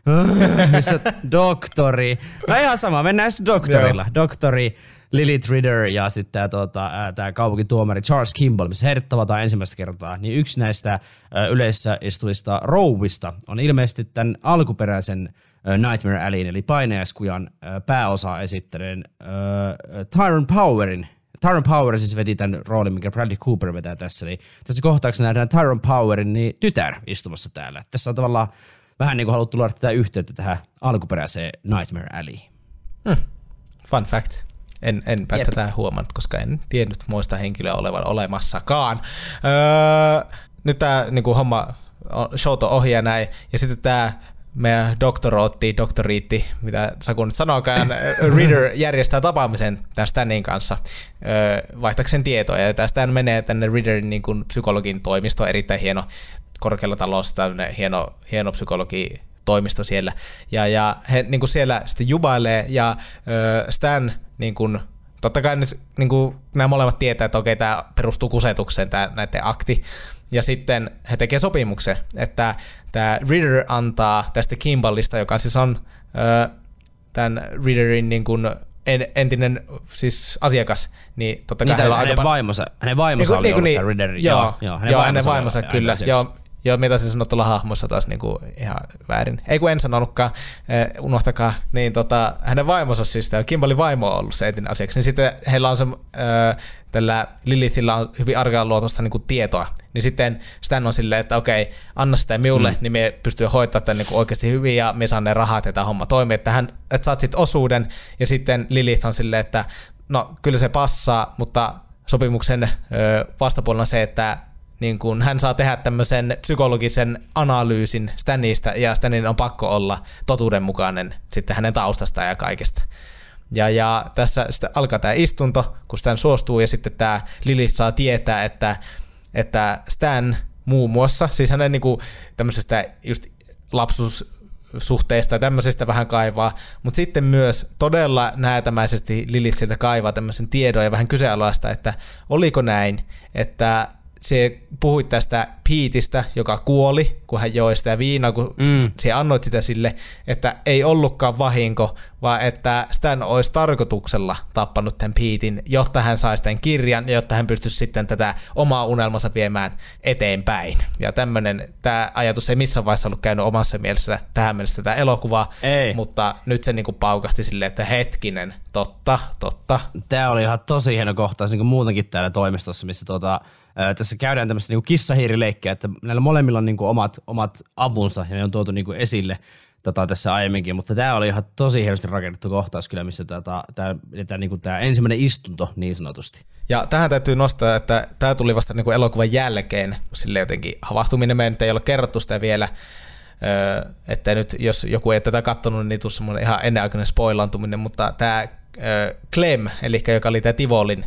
missä doktori, no ihan sama, mennään sitten doktorilla. Doktori Lilith Ritter ja sitten tämä tota, tää kaupunkituomari Charles Kimball, missä heidät tavataan ensimmäistä kertaa, niin yksi näistä yleisessä istuvista rouvista on ilmeisesti tämän alkuperäisen Nightmare Alleyn, eli painajaiskujan pääosa esitteleen Tyron Powerin Tyron Power siis veti tämän roolin, mikä Bradley Cooper vetää tässä. Niin tässä kohtauksessa nähdään Tyron Powerin niin tytär istumassa täällä. Tässä on tavallaan vähän niin kuin haluttu luoda tätä yhteyttä tähän alkuperäiseen Nightmare Alley. Hmm. Fun fact. En, enpä Jep. tätä huomannut, koska en tiennyt muista henkilöä olevan olemassakaan. Öö, nyt tämä niinku, homma, showt on ohi ja näin, ja sitten tämä meidän doktorootti, doktoriitti, mitä Saku nyt sanookaan, Reader järjestää tapaamisen tämän Stanin kanssa öö, vaihtakseen tietoja. Ja tästä menee tänne Readerin niin kuin psykologin toimisto, erittäin hieno korkealla talossa, hieno, hieno psykologi toimisto siellä. Ja, ja he niin kuin siellä sitten jubailee ja ö, Stan niin kuin, totta kai ne, niin kuin, nämä molemmat tietää, että okei, tämä perustuu kusetukseen, tämä näiden akti. Ja sitten he tekevät sopimuksen, että tämä Reader antaa tästä Kimballista, joka siis on ö, tämän Readerin niin kuin, en, entinen siis asiakas, niin totta kai Niitä hänellä on hänen aika pa- vaimonsa, hänen vaimonsa Niinku- oli niinku ollut niin, Riddler. Joo, joo, joo hänen oli vaimonsa aika kyllä. seksi. Joo, joo, mitä se sanoi tuolla hahmossa taas niinku ihan väärin. Ei kun en sanonutkaan, eh, unohtakaa. Niin tota, hänen vaimonsa siis, tämä Kimberly vaimo on ollut se entinen asiaksi. Niin sitten heillä on se, äh, tällä Lilithillä on hyvin arkaluotoista niinku tietoa. Niin sitten Stan on silleen, että okei, anna sitä minulle, mm. niin me pystyy hoitaa tämän niinku oikeasti hyvin ja me saan ne rahat ja tämä homma toimii. Että, hän, että saat sitten osuuden ja sitten Lilith on silleen, että no kyllä se passaa, mutta sopimuksen ö, vastapuolella se, että niin kun hän saa tehdä tämmöisen psykologisen analyysin Stanista ja Stanin on pakko olla totuudenmukainen sitten hänen taustastaan ja kaikesta. Ja, ja tässä sitten alkaa tämä istunto, kun Stan suostuu ja sitten tämä Lilith saa tietää, että, että Stan muun muassa, siis hänen niinku tämmöisestä just lapsuussuhteista ja tämmöisestä vähän kaivaa, mutta sitten myös todella näätämäisesti Lilith sieltä kaivaa tämmöisen tiedon ja vähän kyseenalaista, että oliko näin, että se puhuit tästä Piitistä, joka kuoli, kun hän joi sitä viinaa, kun mm. se annoit sitä sille, että ei ollutkaan vahinko, vaan että Stan olisi tarkoituksella tappanut tämän Piitin, jotta hän saisi tämän kirjan ja jotta hän pystyisi sitten tätä omaa unelmansa viemään eteenpäin. Ja tämmöinen, tämä ajatus ei missään vaiheessa ollut käynyt omassa mielessä tähän mennessä tätä elokuvaa, Ei. mutta nyt se niinku paukahti silleen, että hetkinen, totta, totta. Tämä oli ihan tosi hieno kohtaus niin kuin muutenkin täällä toimistossa, missä tuota, tässä käydään tämmöistä niin kissahiirileikkiä, että näillä molemmilla on niin kuin omat, omat avunsa ja ne on tuotu niin kuin esille tota, tässä aiemminkin, mutta tämä oli ihan tosi hienosti rakennettu kohtaus kyllä, missä tämä, tämä, tämä, niin kuin tämä ensimmäinen istunto niin sanotusti. Ja tähän täytyy nostaa, että tämä tuli vasta niin kuin elokuvan jälkeen, sille jotenkin havahtuminen, me nyt ei ole kerrottu sitä vielä, Öö, että nyt jos joku ei tätä katsonut, niin tuu semmoinen ihan ennenaikainen spoilantuminen, mutta tämä öö, Clem, eli joka oli tämä Tivolin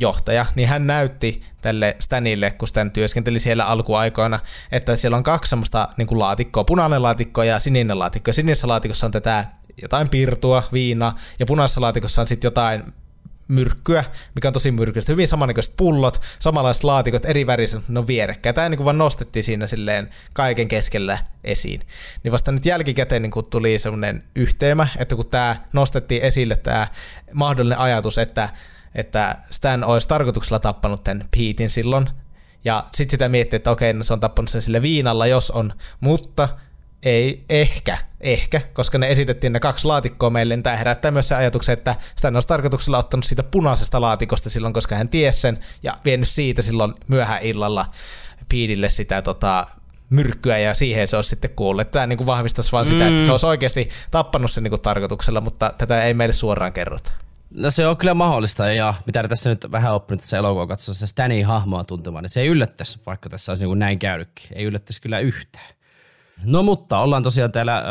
johtaja, niin hän näytti tälle Stanille, kun Stan työskenteli siellä alkuaikoina, että siellä on kaksi semmoista niin kuin laatikkoa, punainen laatikko ja sininen laatikko. Ja sinisessä laatikossa on tätä jotain pirtua, viinaa, ja punaisessa laatikossa on sitten jotain myrkkyä, mikä on tosi myrkyllistä. Hyvin samannäköiset pullot, samanlaiset laatikot, eri väriset, ne on vierekkäin. Tämä niin kuin vaan nostettiin siinä silleen kaiken keskellä esiin. Niin vasta nyt jälkikäteen niin kuin tuli semmoinen yhteymä, että kun tämä nostettiin esille tämä mahdollinen ajatus, että, että Stan olisi tarkoituksella tappanut tämän Petein silloin, ja sitten sitä miettii, että okei, no se on tappanut sen sille viinalla, jos on, mutta ei, ehkä, ehkä, koska ne esitettiin ne kaksi laatikkoa meille, niin tämä herättää myös se ajatuksen, että sitä olisi tarkoituksella ottanut siitä punaisesta laatikosta silloin, koska hän tiesi sen, ja vienyt siitä silloin myöhään illalla Piidille sitä tota, myrkkyä, ja siihen se olisi sitten kuollut. Tämä niin kuin vahvistaisi vaan sitä, että se olisi oikeasti tappanut sen niin kuin tarkoituksella, mutta tätä ei meille suoraan kerrota. No se on kyllä mahdollista ja mitä tässä nyt vähän oppinut tässä elokuvan katsossa se Stanin hahmoa tuntemaan, niin se ei yllättäisi, vaikka tässä olisi niin näin käynytkin. Ei yllättäisi kyllä yhtään. No mutta ollaan tosiaan täällä äh,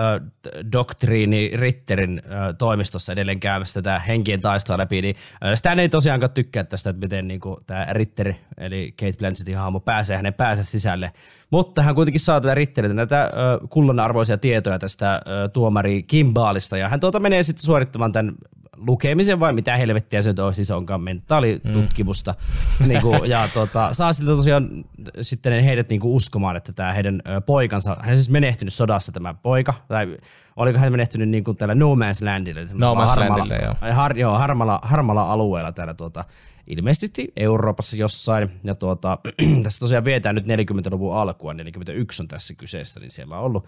Doktriini Ritterin äh, toimistossa edelleen käymässä tätä henkien taistoa läpi, niin äh, Stan ei tosiaankaan tykkää tästä, että miten niin tämä Ritteri, eli Kate Blanchettin hahmo, pääsee hänen päänsä sisälle. Mutta hän kuitenkin saa tätä Ritteriltä näitä äh, kullanarvoisia tietoja tästä äh, tuomari Kimbaalista, ja hän tuota menee sitten suorittamaan tämän lukemisen vai mitä helvettiä se on, siis onkaan mentaalitutkmusta. Mm. Niin kuin, ja tota, saa siltä tosiaan sitten heidät niin kuin uskomaan, että tämä heidän poikansa, hän on siis menehtynyt sodassa tämä poika, tai oliko hän menehtynyt niin kuin täällä No Man's Landilla, eli No Man's harmaalla- Landilla, joo. Har, joo, harmalla, harmalla alueella täällä tuota, ilmeisesti Euroopassa jossain. Ja tuota, tässä tosiaan vietään nyt 40-luvun alkua, 41 on tässä kyseessä, niin siellä on ollut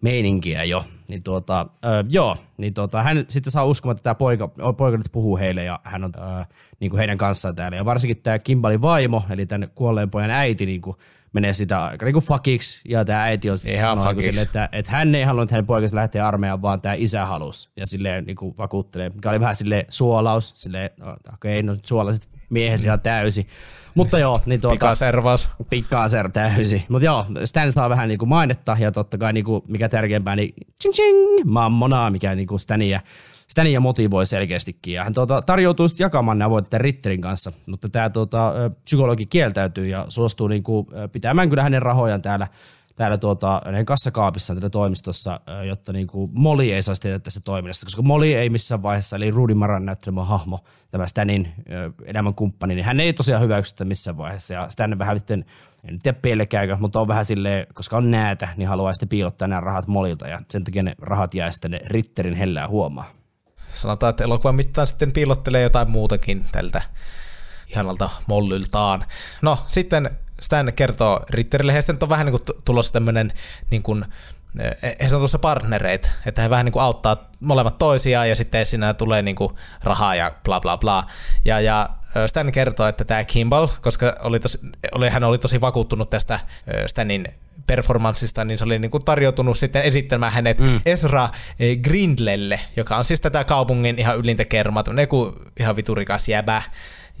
meininkiä jo. Niin tuota, ö, joo, niin tuota, hän sitten saa uskomaan, että tämä poika, poika nyt puhuu heille ja hän on ö, niin kuin heidän kanssaan täällä. Ja varsinkin tämä Kimbalin vaimo, eli tämän kuolleen pojan äiti, niin kuin menee sitä aika niin kuin fuckiksi, ja tämä äiti on Ihan niin kuin fuckiksi. sille, että, että hän ei halunnut, että hänen poikansa lähtee armeijaan, vaan tämä isä halusi. Ja silleen niin kuin vakuuttelee, mikä oli vähän sille suolaus, silleen, no, okei, no suolasit miehesi ihan täysi. Mutta joo, niin tuota, Pikaservaus. Pikaser täysi. Mutta joo, Stan saa vähän niinku mainetta ja totta kai niinku, mikä tärkeämpää, niin ching ching, mammonaa, mikä niinku Stania, Stania motivoi selkeästikin. Ja hän tuota, tarjoutuu sitten jakamaan nämä voitteet Ritterin kanssa, mutta tämä tuota, psykologi kieltäytyy ja suostuu niinku, pitämään kyllä hänen rahojaan täällä täällä tuota, hänen kassakaapissaan täällä toimistossa, jotta niinku Molly ei saisi tietää tästä toiminnasta, koska Molly ei missään vaiheessa, eli Rudy Maran näyttelemä hahmo, tämä Stanin elämän kumppani, niin hän ei tosiaan hyväksy sitä missään vaiheessa, ja Stan vähän sitten, en tiedä pelkääkö, mutta on vähän silleen, koska on näätä, niin haluaa sitten piilottaa nämä rahat Molilta, ja sen takia ne rahat jää sitten ne Ritterin hellää huomaa. Sanotaan, että elokuvan mittaan sitten piilottelee jotain muutakin tältä ihanalta mollyltaan. No, sitten Stan kertoo Ritterille, heistä nyt on vähän niin kuin tulossa tämmöinen niin kuin, he on tuossa partnereita, että he vähän niin kuin auttaa molemmat toisiaan ja sitten siinä tulee niin kuin rahaa ja bla bla bla. Ja, ja Stan kertoo, että tämä Kimball, koska oli tosi, oli, hän oli tosi vakuuttunut tästä Stanin performanssista, niin se oli niin kuin tarjoutunut sitten esittämään hänet mm. Ezra Grindlelle, joka on siis tätä kaupungin ihan ylintä kermaa, joku ihan viturikas jäbä.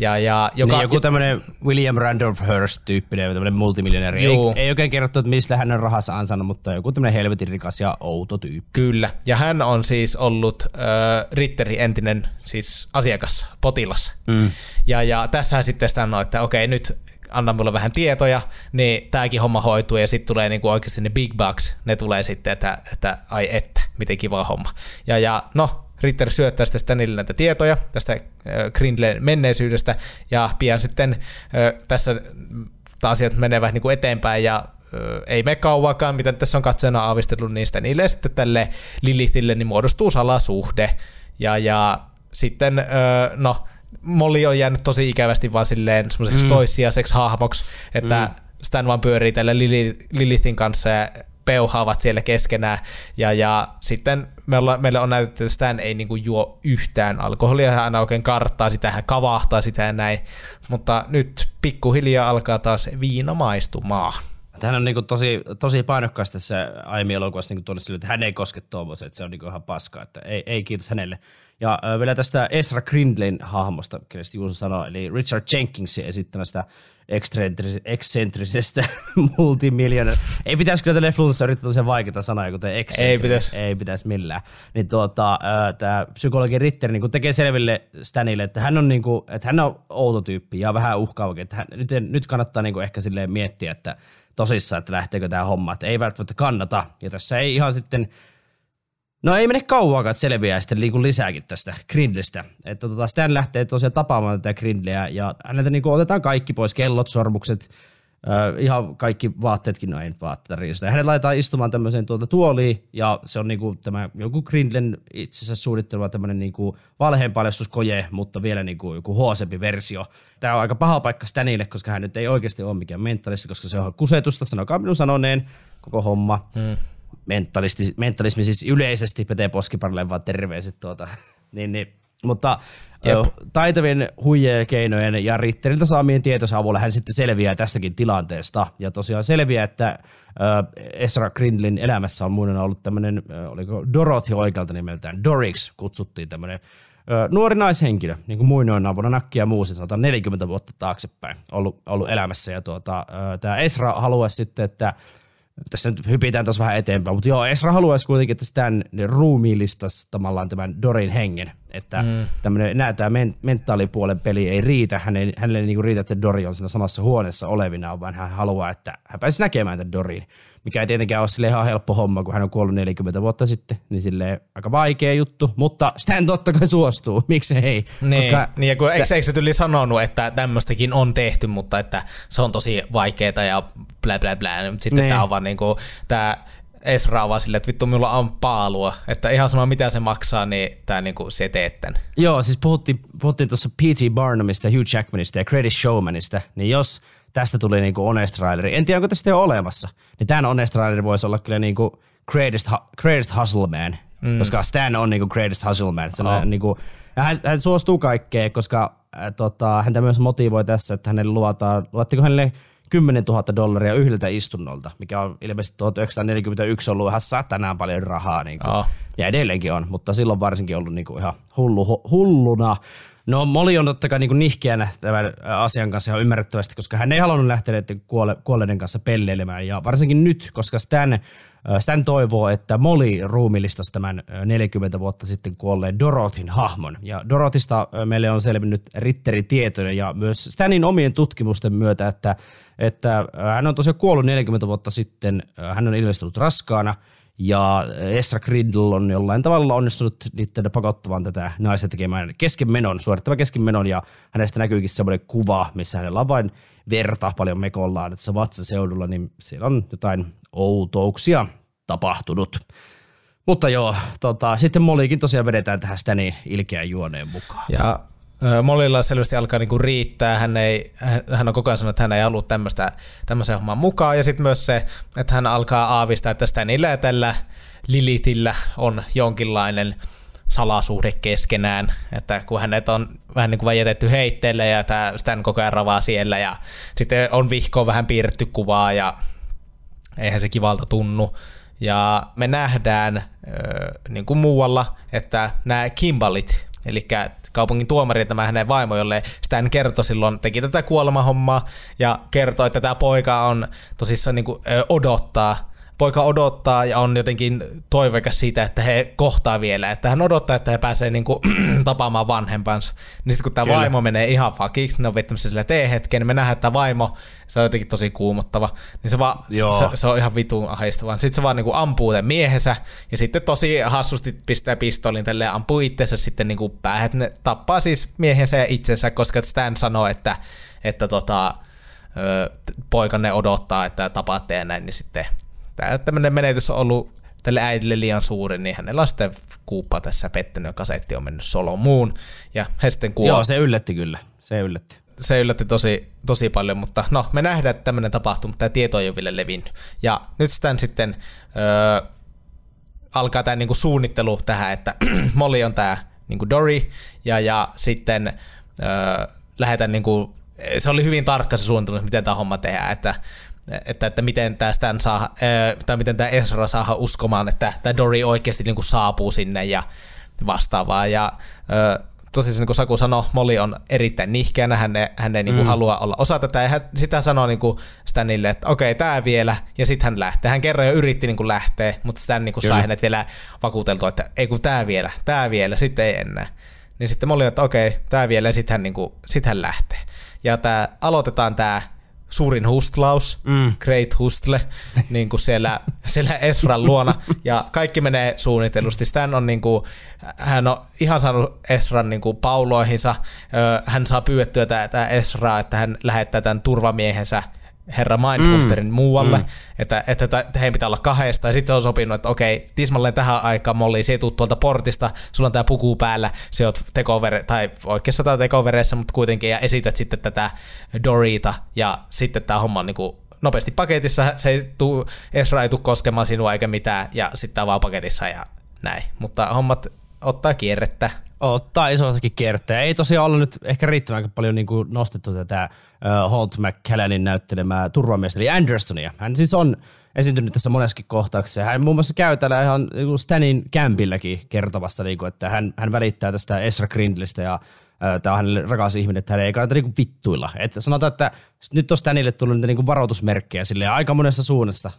Ja, ja, joka, niin joku tämmöinen William Randolph Hearst-tyyppinen tämmöinen multimiljonääri. Ei, ei, oikein kerrottu, että mistä hän on rahassa ansannut, mutta joku tämmöinen helvetin rikas ja outo tyyppi. Kyllä, ja hän on siis ollut äh, Ritteri entinen siis asiakas, potilas. Mm. Ja, ja tässä sitten sanoo, että okei, nyt anna mulle vähän tietoja, niin tämäkin homma hoituu ja sitten tulee niinku oikeasti ne big bucks, ne tulee sitten, että, että ai että, miten kiva homma. Ja, ja no, Ritter syöttää sitten Stanille näitä tietoja tästä äh, Grindlen menneisyydestä, ja pian sitten äh, tässä asiat menevät niin kuin eteenpäin, ja äh, ei me kauakaan, mitä tässä on katsojana aavistellut niistä, niille sitten tälle Lilithille niin muodostuu salasuhde, ja, ja sitten, no, Molly on jäänyt tosi ikävästi vaan silleen semmoiseksi mm. toissijaiseksi hahmoksi, että mm. Stan vaan pyörii tällä Lilithin kanssa ja peuhaavat siellä keskenään. Ja, ja sitten me olla, meille on näytetty, että Stan ei niinku juo yhtään alkoholia, hän aina oikein karttaa sitä, hän kavahtaa sitä ja näin. Mutta nyt pikkuhiljaa alkaa taas viina maistumaan. Hän on niin tosi, tosi painokkaasti tässä aiemmin elokuvassa niin tuonut sille, että hän ei koske tuommoisen, että se on niin ihan paskaa, että ei, ei kiitos hänelle. Ja äh, vielä tästä Ezra Grindlin hahmosta, kenestä Juuso sanoi, eli Richard Jenkinsin esittämästä eksentrisestä multimiljoonaa. Ei pitäisi kyllä tälle flunssa yrittää tosiaan vaikeita sanoja, kuten Ei pitäisi. Ei pitäisi millään. Niin tuota, tämä psykologi Ritter niin tekee selville Stanille, että hän on, niin kuin, että hän on outo tyyppi ja vähän uhkaavakin. Että hän, nyt, nyt kannattaa niin kuin ehkä silleen miettiä, että tosissaan, että lähteekö tämä homma. Että ei välttämättä kannata. Ja tässä ei ihan sitten No ei mene kauankaan, että selviää sitten niin lisääkin tästä Grindlistä. Että tota, Stan lähtee tosiaan tapaamaan tätä Grindleä ja häneltä niin otetaan kaikki pois, kellot, sormukset, äh, ihan kaikki vaatteetkin, no ei vaatteita riistä. Hänet laitetaan istumaan tämmöiseen tuota tuoliin ja se on niin kuin tämä joku Grindlen itsensä suunnitteleva tämmöinen niin kuin valheenpaljastuskoje, mutta vielä niin kuin joku huosempi versio. Tämä on aika paha paikka Stanille, koska hän nyt ei oikeasti ole mikään mentalisti, koska se on kusetusta, sanokaa minun sanoneen koko homma. Hmm mentalismi, mentalismi siis yleisesti Pete Poskiparille vaan terveiset tuota. niin, niin. Mutta Jep. taitavien huijekeinojen ja Ritteriltä saamien tietoisen avulla hän sitten selviää tästäkin tilanteesta. Ja tosiaan selviää, että Esra Grindlin elämässä on muinen ollut tämmöinen, oliko Dorothy oikealta nimeltään, Dorix kutsuttiin tämmöinen nuori naishenkilö, niin kuin muinoin avulla nakki ja muu, siis 40 vuotta taaksepäin ollut, ollut elämässä. Ja tuota, tämä Esra haluaisi sitten, että tässä nyt hypitään taas vähän eteenpäin, mutta joo, Esra haluaisi kuitenkin, että Stan ruumiillistaisi tavallaan tämän Dorin hengen, että mm. tämmöinen, nää, tämä men, mentaalipuolen peli ei riitä, hänelle, hänelle ei niinku riitä, että Dori on siinä samassa huoneessa olevina, vaan hän haluaa, että hän pääsisi näkemään tämän Dorin, mikä ei tietenkään ole sille ihan helppo homma, kun hän on kuollut 40 vuotta sitten, niin sille aika vaikea juttu, mutta Stan totta kai suostuu, miksi ei? Niin, Koska niin ja kun, sitä... eikö, se tyli sanonut, että tämmöistäkin on tehty, mutta että se on tosi vaikeaa ja blä blä blä, sitten niin. tämä on vaan niinku, tämä Esraa vaan silleen, että vittu minulla on paalua, että ihan sama mitä se maksaa, niin tämä niinku se teet tämän. Joo, siis puhuttiin, puhuttiin tuossa P.T. Barnumista, Hugh Jackmanista ja Credit Showmanista, niin jos tästä tuli niinku honest traileri, en tiedä onko tästä jo olemassa, niin tämän honest traileri voisi olla kyllä niinku greatest, greatest hustle man, mm. koska Stan on niinku greatest hustle man. Oh. Niinku, ja hän, hän, suostuu kaikkeen, koska äh, tota, häntä myös motivoi tässä, että hänelle luotaan, luottiko hänelle 10 000 dollaria yhdeltä istunnolta, mikä on ilmeisesti 1941 ollut ihan satanaan paljon rahaa. Niin kuin, oh. Ja edelleenkin on, mutta silloin varsinkin ollut niin kuin ihan hullu, hulluna. No Moli on totta kai niin nihkeänä tämän asian kanssa ihan ymmärrettävästi, koska hän ei halunnut lähteä näiden kuolleiden kanssa pelleilemään. Ja varsinkin nyt, koska Stan Stan toivoo, että Molly ruumillistaisi tämän 40 vuotta sitten kuolleen Dorothin hahmon. Ja Dorotista meille on selvinnyt ritteritietoja ja myös Stanin omien tutkimusten myötä, että, että hän on tosiaan kuollut 40 vuotta sitten. Hän on ilmestynyt raskaana ja Esra Grindle on jollain tavalla onnistunut niiden pakottamaan tätä naista tekemään keskenmenon, suorittava keskenmenon, ja hänestä näkyykin semmoinen kuva, missä hänellä on vain verta paljon mekollaan, että se vatsaseudulla, niin siellä on jotain outouksia tapahtunut. Mutta joo, tota, sitten Mollikin tosiaan vedetään tähän sitä niin ilkeän juoneen mukaan. Ja ö, Mollilla selvästi alkaa niinku riittää, hän, ei, hän- on koko ajan sanonut, että hän ei halua tämmöisen homman mukaan, ja sitten myös se, että hän alkaa aavistaa, että Stanilla ja tällä Lilithillä on jonkinlainen salasuhde keskenään, että kun hänet on vähän niin kuin jätetty heitteelle ja tämä Stan koko ajan ravaa siellä ja sitten on vihkoon vähän piirretty kuvaa ja eihän se kivalta tunnu. Ja me nähdään äh, niin kuin muualla, että nämä Kimbalit, eli kaupungin tuomari, tämä hänen vaimo, jolle Stan kertoi silloin, teki tätä kuolemahommaa ja kertoi, että tämä poika on tosissaan niin kuin, odottaa poika odottaa ja on jotenkin toiveikas siitä, että he kohtaa vielä, että hän odottaa, että he pääsee niinku tapaamaan vanhempansa. Niin sitten kun tämä vaimo menee ihan fakiksi, ne on vettämässä sillä tee-hetken, niin me nähdään, että tämä vaimo, se on jotenkin tosi kuumottava, niin se, vaan, Joo. se, se, on ihan vitun ahistava. Sitten se vaan niinku ampuu tämän miehensä ja sitten tosi hassusti pistää pistoolin tälleen ampuu itsensä sitten niinku päähän, ne tappaa siis miehensä ja itsensä, koska Stan sanoo, että, että tota, poikanne odottaa, että tapaatte ja näin, niin sitten tämä tämmöinen menetys on ollut tälle äidille liian suuri, niin hänellä on sitten kuuppa tässä pettänyt ja kasetti on mennyt solomuun ja he sitten kuolee. Joo, se yllätti kyllä. Se yllätti. se yllätti tosi, tosi paljon, mutta no, me nähdään, että tämmöinen tapahtuu, mutta tämä tieto ei ole vielä levinnyt. Ja nyt sitten sitten öö, alkaa tämä niinku suunnittelu tähän, että Molly on tämä niinku Dory, ja, ja sitten öö, lähdetään niinku, se oli hyvin tarkka se suunnittelu, miten tämä homma tehdään, että että, että miten tämä Stan saa, tai miten tämä Ezra saa uskomaan, että tämä Dory oikeasti niinku saapuu sinne ja vastaavaa. Ja tosiaan niin kuin Saku sanoi, Molly on erittäin nihkeänä, hän hän ei niin mm. halua olla osa tätä, ja hän, sitä hän sanoo niin kuin Stanille, että okei, tämä vielä, ja sitten hän lähtee. Hän kerran jo yritti niin kuin lähteä, mutta Stan niin kuin sai hänet vielä vakuuteltua, että ei kun tämä vielä, tämä vielä, sitten ei enää. Niin sitten Molly, että okei, tämä vielä, ja sitten hän, niin kuin, sit hän lähtee. Ja tämä, aloitetaan tämä suurin hustlaus, mm. Great Hustle, niin kuin siellä, siellä Esran luona, ja kaikki menee suunnitellusti. Stan on niin kuin, hän on ihan saanut Esran niin kuin pauloihinsa, hän saa pyydettyä tämä Esraa, että hän lähettää tämän turvamiehensä herra Mindhunterin mm. muualle, mm. että, että, että heidän pitää olla kahdesta, ja sitten on sopinut, että okei, tismalleen tähän aikaan Molly, se ei tuu tuolta portista, sulla on tää puku päällä, se oot tekovere, tai oikeassa tai tekovereessä, mutta kuitenkin, ja esität sitten tätä Dorita, ja sitten tämä homma on niinku nopeasti paketissa, se ei tuu, Esra ei tuu koskemaan sinua eikä mitään, ja sitten tämä vaan paketissa ja näin. Mutta hommat ottaa kierrettä. Ottaa isostakin kiertää. Ei tosiaan ollut nyt ehkä riittävän paljon niin kuin nostettu tätä uh, Holt McCallanin näyttelemää turvamiestä, eli Andersonia. Hän siis on esiintynyt tässä monessakin kohtauksessa. Hän muun muassa käy täällä ihan niin kuin Stanin kämpilläkin kertomassa, niin kuin, että hän, hän välittää tästä Ezra Grindlistä ja tämä on hänelle rakas ihminen, että hän ei kannata niinku vittuilla. Et sanotaan, että nyt on Stanille tullut niinku varoitusmerkkejä sille aika monessa suunnasta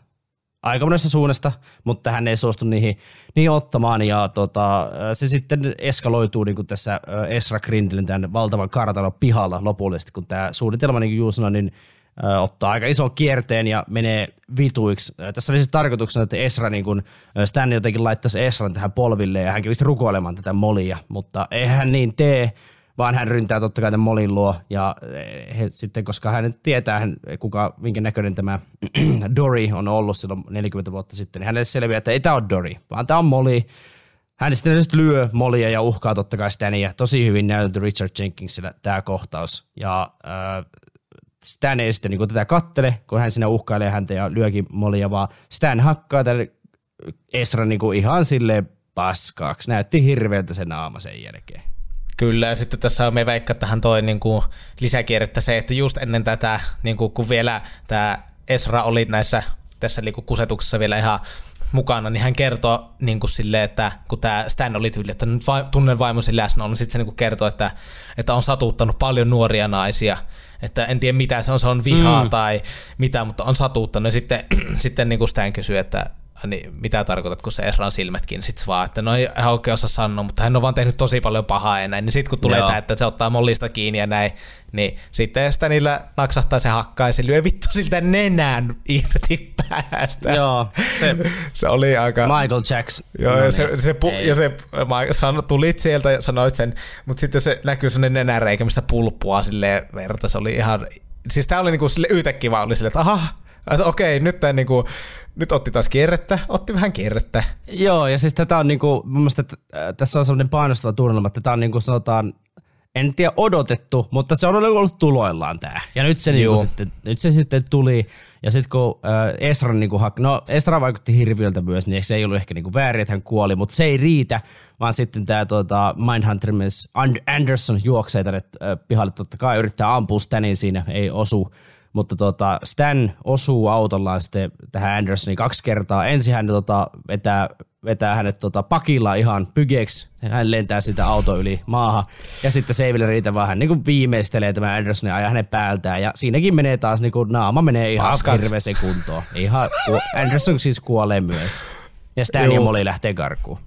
aika monesta suunnasta, mutta hän ei suostu niihin, niihin ottamaan ja tota, se sitten eskaloituu niin kuin tässä Esra Grindlin tämän valtavan kartanon pihalla lopullisesti, kun tämä suunnitelma, niin kuin Juu sanoi, niin ottaa aika ison kierteen ja menee vituiksi. Tässä oli siis tarkoituksena, että Esra, niin kuin, ö, Stan jotenkin laittaisi Esran tähän polville ja hän kävisi rukoilemaan tätä molia, mutta eihän hän niin tee, vaan hän ryntää totta kai tämän Molin luo, ja eh, he, sitten koska hän tietää, hän, kuka, minkä näköinen tämä Dory on ollut silloin 40 vuotta sitten, niin hänelle selviää, että ei tämä ole Dory, vaan tämä on Molly. Hän sitten lyö Molia ja uhkaa totta kai Stania. Tosi hyvin näytetty Richard Jenkinsillä tämä kohtaus. Ja äh, Stan ei sitten niin tätä kattele, kun hän siinä uhkailee häntä ja lyökin Molia, vaan Stan hakkaa tälle Esra niin ihan silleen paskaaksi. Näytti hirveältä se naama sen jälkeen. Kyllä, ja sitten tässä me veikka tähän toi niin kuin lisäkierrettä se, että just ennen tätä, niin kuin, kun vielä tämä Esra oli näissä tässä niin kuin kusetuksessa vielä ihan mukana, niin hän kertoo niin kuin silleen, että kun tämä Stan oli tyyli, että nyt va- tunnen vaimosi läsnä niin sitten se niin kuin kertoo, että, että on satuttanut paljon nuoria naisia, että en tiedä mitä se on, se on vihaa mm. tai mitä, mutta on satuttanut, ja sitten, sitten niin kuin Stan kysyy, että niin mitä tarkoitat, kun se Esran silmätkin, sit se vaan, että no ei hän oikein osaa sanoa, mutta hän on vaan tehnyt tosi paljon pahaa ja näin, niin sitten kun tulee tämä, että se ottaa mollista kiinni ja näin, niin sitten sitä niillä naksahtaa se hakkaa ja se lyö vittu siltä nenään irti päästä. Joo, se Se oli aika... Michael Jackson. Joo, No ja se, niin. se, pu, Ei. ja se sano, tulit sieltä ja sanoit sen, mutta sitten se näkyy sellainen nenäreikä, mistä pulppua silleen verta. Se oli ihan, siis tää oli niinku sille yhtäkkiä vaan oli silleen, että aha, Että okei, nyt, tää niinku, nyt otti taas kierrettä, otti vähän kierrettä. Joo, ja siis tätä on niinku, mun mielestä että, äh, tässä on sellainen painostava tunnelma, että tämä on niinku sanotaan, en tiedä odotettu, mutta se on ollut tuloillaan tää. Ja nyt se, niinku sitten, nyt se sitten tuli, ja sitten kun äh, Esra niinku hak, no Esra vaikutti hirviöltä myös, niin se ei ollut ehkä niinku väärin, että hän kuoli, mutta se ei riitä, vaan sitten tämä tota, Mindhunter myös And- Anderson juoksee tänne äh, pihalle, totta kai yrittää ampua Stanin siinä, ei osu, mutta tota, Stan osuu autollaan sitten tähän Andersoniin kaksi kertaa. Ensin hän tota, vetää, vetää hänet tota, pakilla ihan pygeeksi. Hän lentää sitä auto yli maahan. Ja sitten se ei vielä riitä, vaan hän niin viimeistelee tämän Andersonin ajan hänen päältään. Ja siinäkin menee taas, niin kuin, naama menee ihan Paskaksi. hirveäseen kuntoon. Ihan, Anderson siis kuolee myös. Ja Stan ja Joo. Molly lähtee karkuun.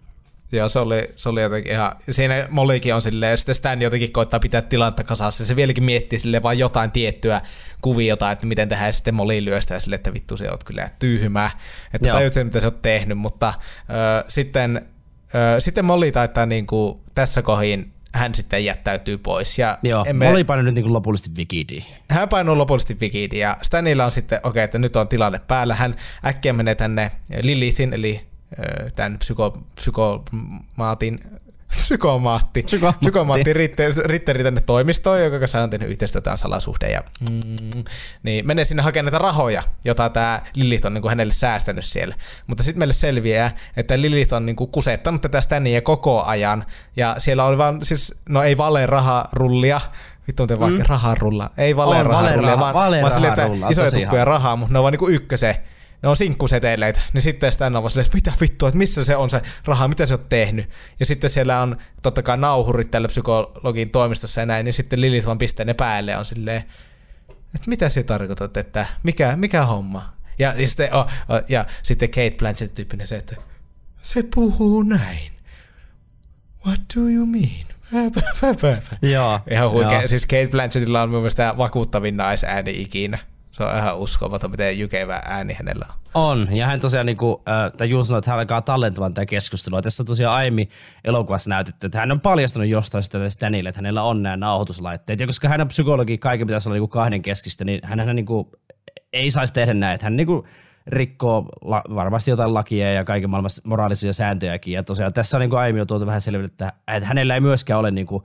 Ja se oli, se oli jotenkin ihan, siinä Mollikin on silleen, ja sitten Stan jotenkin koittaa pitää tilannetta kasassa, ja se vieläkin miettii sille vaan jotain tiettyä kuviota, että miten tehdään, ja sitten Molly lyöstää sille, että vittu se oot kyllä tyhmää, että Joo. tajut sen, mitä se on tehnyt, mutta ö, sitten, ö, sitten Molly taitaa niinku, tässä kohin hän sitten jättäytyy pois, ja Joo, emme- Molly painoi nyt niin lopullisesti Wikidiin. hän painuu lopullisesti Wikidin ja Stanilla on sitten, okei, okay, että nyt on tilanne päällä. Hän äkkiä menee tänne Lilithin, eli tämän psyko, psykomaatin, psykomaatti, Psykomaatti. psykomaatti ritteri, ritteri tänne toimistoon, joka kanssa on tehnyt yhteistyötä salasuhde. Ja, mm, niin menee sinne hakemaan näitä rahoja, jota tämä Lilith on niin kuin hänelle säästänyt siellä. Mutta sitten meille selviää, että Lilith on niin kuin kusettanut tätä Stania koko ajan. Ja siellä on vaan, siis, no ei vale raharullia, Vittu, miten vaikka mm. raharulla. Ei vale valeraha- vaan, vaan silleen, että isoja tukkuja rahaa, mutta ne on vaan niinku ykköse. Ne on sinkkuseteleitä. Niin sitten Stan on silleen, että mitä vittua, että missä se on se raha, mitä se on tehnyt. Ja sitten siellä on totta kai nauhurit tällä psykologin toimistossa ja näin, niin sitten Lilith vaan pistää ne päälle ja on silleen, että mitä se tarkoitat, että mikä, mikä homma? Ja, ja, sitten, oh, oh, ja sitten Kate Blanchett tyyppinen se, että se puhuu näin. What do you mean? Joo. Ihan huikea. joo. Siis Kate Blanchettilla on mun mielestä vakuuttavin naisääni ikinä. Se on ihan uskomaton, miten jykevä ääni hänellä on. On, ja hän tosiaan, niin kuin, äh, Jules sanoi, että hän alkaa tallentamaan tätä keskustelua. Tässä on tosiaan aiemmin elokuvassa näytetty, että hän on paljastanut jostain sitä Stanille, että hänellä on nämä nauhoituslaitteet. Ja koska hän on psykologi, kaiken pitäisi olla niin kuin kahden keskistä, niin hän, hän niin kuin, ei saisi tehdä näin. Että hän niin kuin, rikkoo la, varmasti jotain lakia ja kaiken maailman moraalisia sääntöjäkin. Ja tosiaan tässä on niin kuin aiemmin jo tuotu vähän selville, että, että hänellä ei myöskään ole niin kuin,